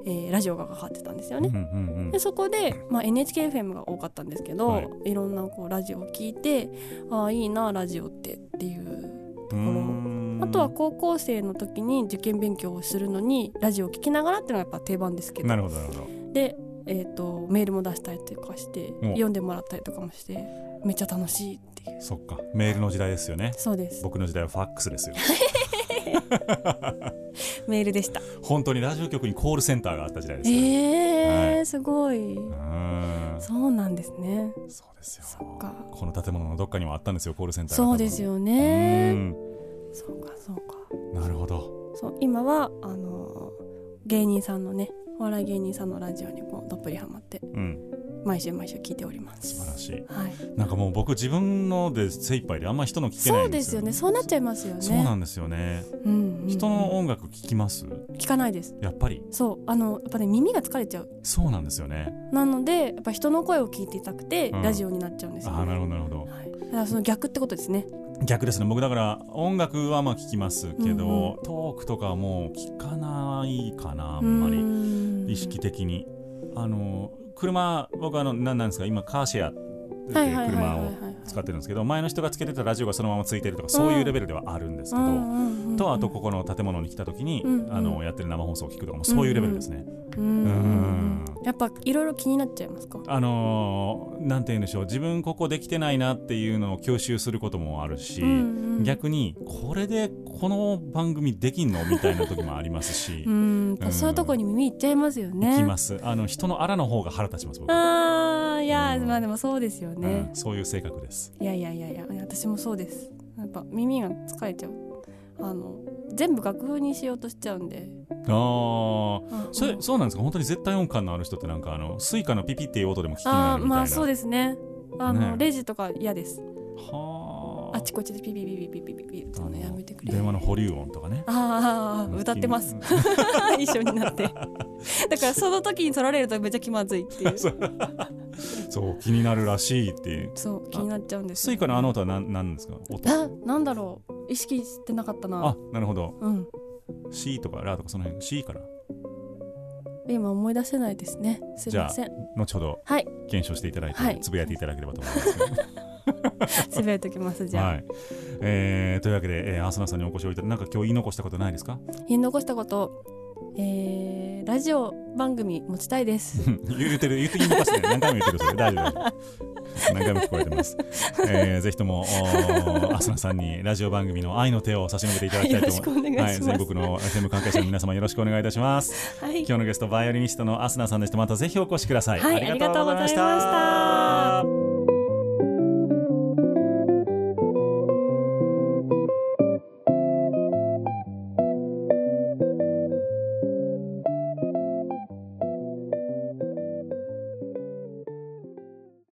B: えーラジオがかかってたんですよね。
A: うんうんうん。
B: でそこで、まあ、NHKFM が多かったんですけど、
A: はい。
B: い、ろんなこうラジオを聞いてああいいなラジオってっていうところ。
A: ん。
B: あとは高校生の時に受験勉強をするのにラジオを聞きながらっていうのがやっぱ定番ですけど。
A: なるほどなるほど。
B: で、えー、とメールも出したりとかして
A: お。
B: 読んでもらったりとかもしてめっちゃ楽しいっていう
A: そっか。メールの時代ですよね。
B: そうです。
A: 僕の時代はファックスですよ。
B: メールでした。
A: 本当にラジオ局にコールセンターがあった時代です
B: え
A: よ、
B: ー
A: はい。
B: すごい。
A: うん。
B: そうなんですね。
A: そうですよ。
B: そっか。
A: この建物のどっかにもあったんですよコールセンターが。
B: そうですよ
A: う
B: ね
A: ん。
B: そうかそうか。
A: なるほど。
B: そう今はあの芸人さんのねお笑い芸人さんのラジオにこうどっぷりハマって。
A: うん
B: 毎週毎週聞いております。
A: 素晴らしい。
B: はい。
A: なんかもう僕自分ので精一杯であんまり人の聞けな
B: そ
A: いうんですよ
B: ですよね。そうなっちゃいますよね。
A: そうなんですよね。
B: うんうんうん。
A: 人の音楽聞きます？
B: 聞かないです。
A: やっぱり。
B: そう。あのやっぱね耳が疲れちゃう。
A: そうなんですよね。
B: なのでやっぱ人の声を聞いていたくて、
A: うん。
B: ラジオになっちゃうんですよ、ね、
A: ああなるほどなるほど。
B: はい、だからその逆ってことですね。
A: 逆ですね。僕だから音楽はまあ聞きますけど、
B: うんう
A: トークとかはもう聞かないかなあんまり。
B: り
A: 意識的に。あの車僕あのなんなんですか？今カーシェア。車を
B: はい
A: 使ってるんですけど前の人がつけてたラジオがそのままついてるとかそういうレベルではあるんですけど、とあとここの建物に来た時に、あのやってる生放送を聞くとかもそういうレベルですね、
B: やっぱいろいろ気になっちゃいますか？
A: あのーなんて言うんでしょう。自分ここできてないなっていうのを吸収することもあるし、逆にこれでこの番組できんのみたいな時もありますし、
B: そういうとこに耳いっちゃいますよね。
A: 行きます。あの人のあらの方が腹立ちます僕、
B: あーいや
A: うん。
B: まあでもそうですよね
A: うん、そういう性格です。
B: いやいやいやいや私もそうです。やっぱ耳が疲れちゃう。あの全部楽譜にしようとしちゃうんで。
A: ああ
B: うん
A: それそうなんですか？本当に絶対音感のある人ってなんかあのスイカのピピっていう音でも聞きにな
B: あー
A: るみたいな。
B: まあそうですね。あの、
A: ね
B: レジとか嫌です。
A: はあ
B: あちこちでピピピピピピピピって
A: あの
B: のやめて
A: 電話の保留音とかね。
B: ああ歌ってます。一緒になって。だからその時に取られるとめっちゃ気まずいっていう。
A: そう。気になるらしいっていう。
B: そう気になっちゃうんです。
A: スイカのあの音は何なんですか？音。
B: あなんだろう。意識してなかったな。
A: あなるほど。
B: うん。
A: シとかラとかその辺。C から。
B: 今思い出せないですね。すいません。
A: 後ほど
B: はい。
A: 検証していただいて、
B: はい。
A: つぶやいていただければと思います
B: つぶやいておきますじゃあ、
A: はい。えーというわけで、えー、アスナさんにお越しをいただいてなんか今日言い残したことないですか？
B: 言い残したことえー、ラジオ番組持ちたいです。
A: 言ってる言って言い残してない何回も言ってるそれ。大丈夫 何回も聞こえてます、えー、ぜひともおーアスナさんにラジオ番組の愛の手を差し伸べていただきたいと思い
B: ます。
A: はい、全国の FM 関係者の皆様よろしくお願いいたします。
B: はい。
A: 今日のゲストバイオリニストのアスナさんでした。またぜひお越しください、
B: はいありがとうございました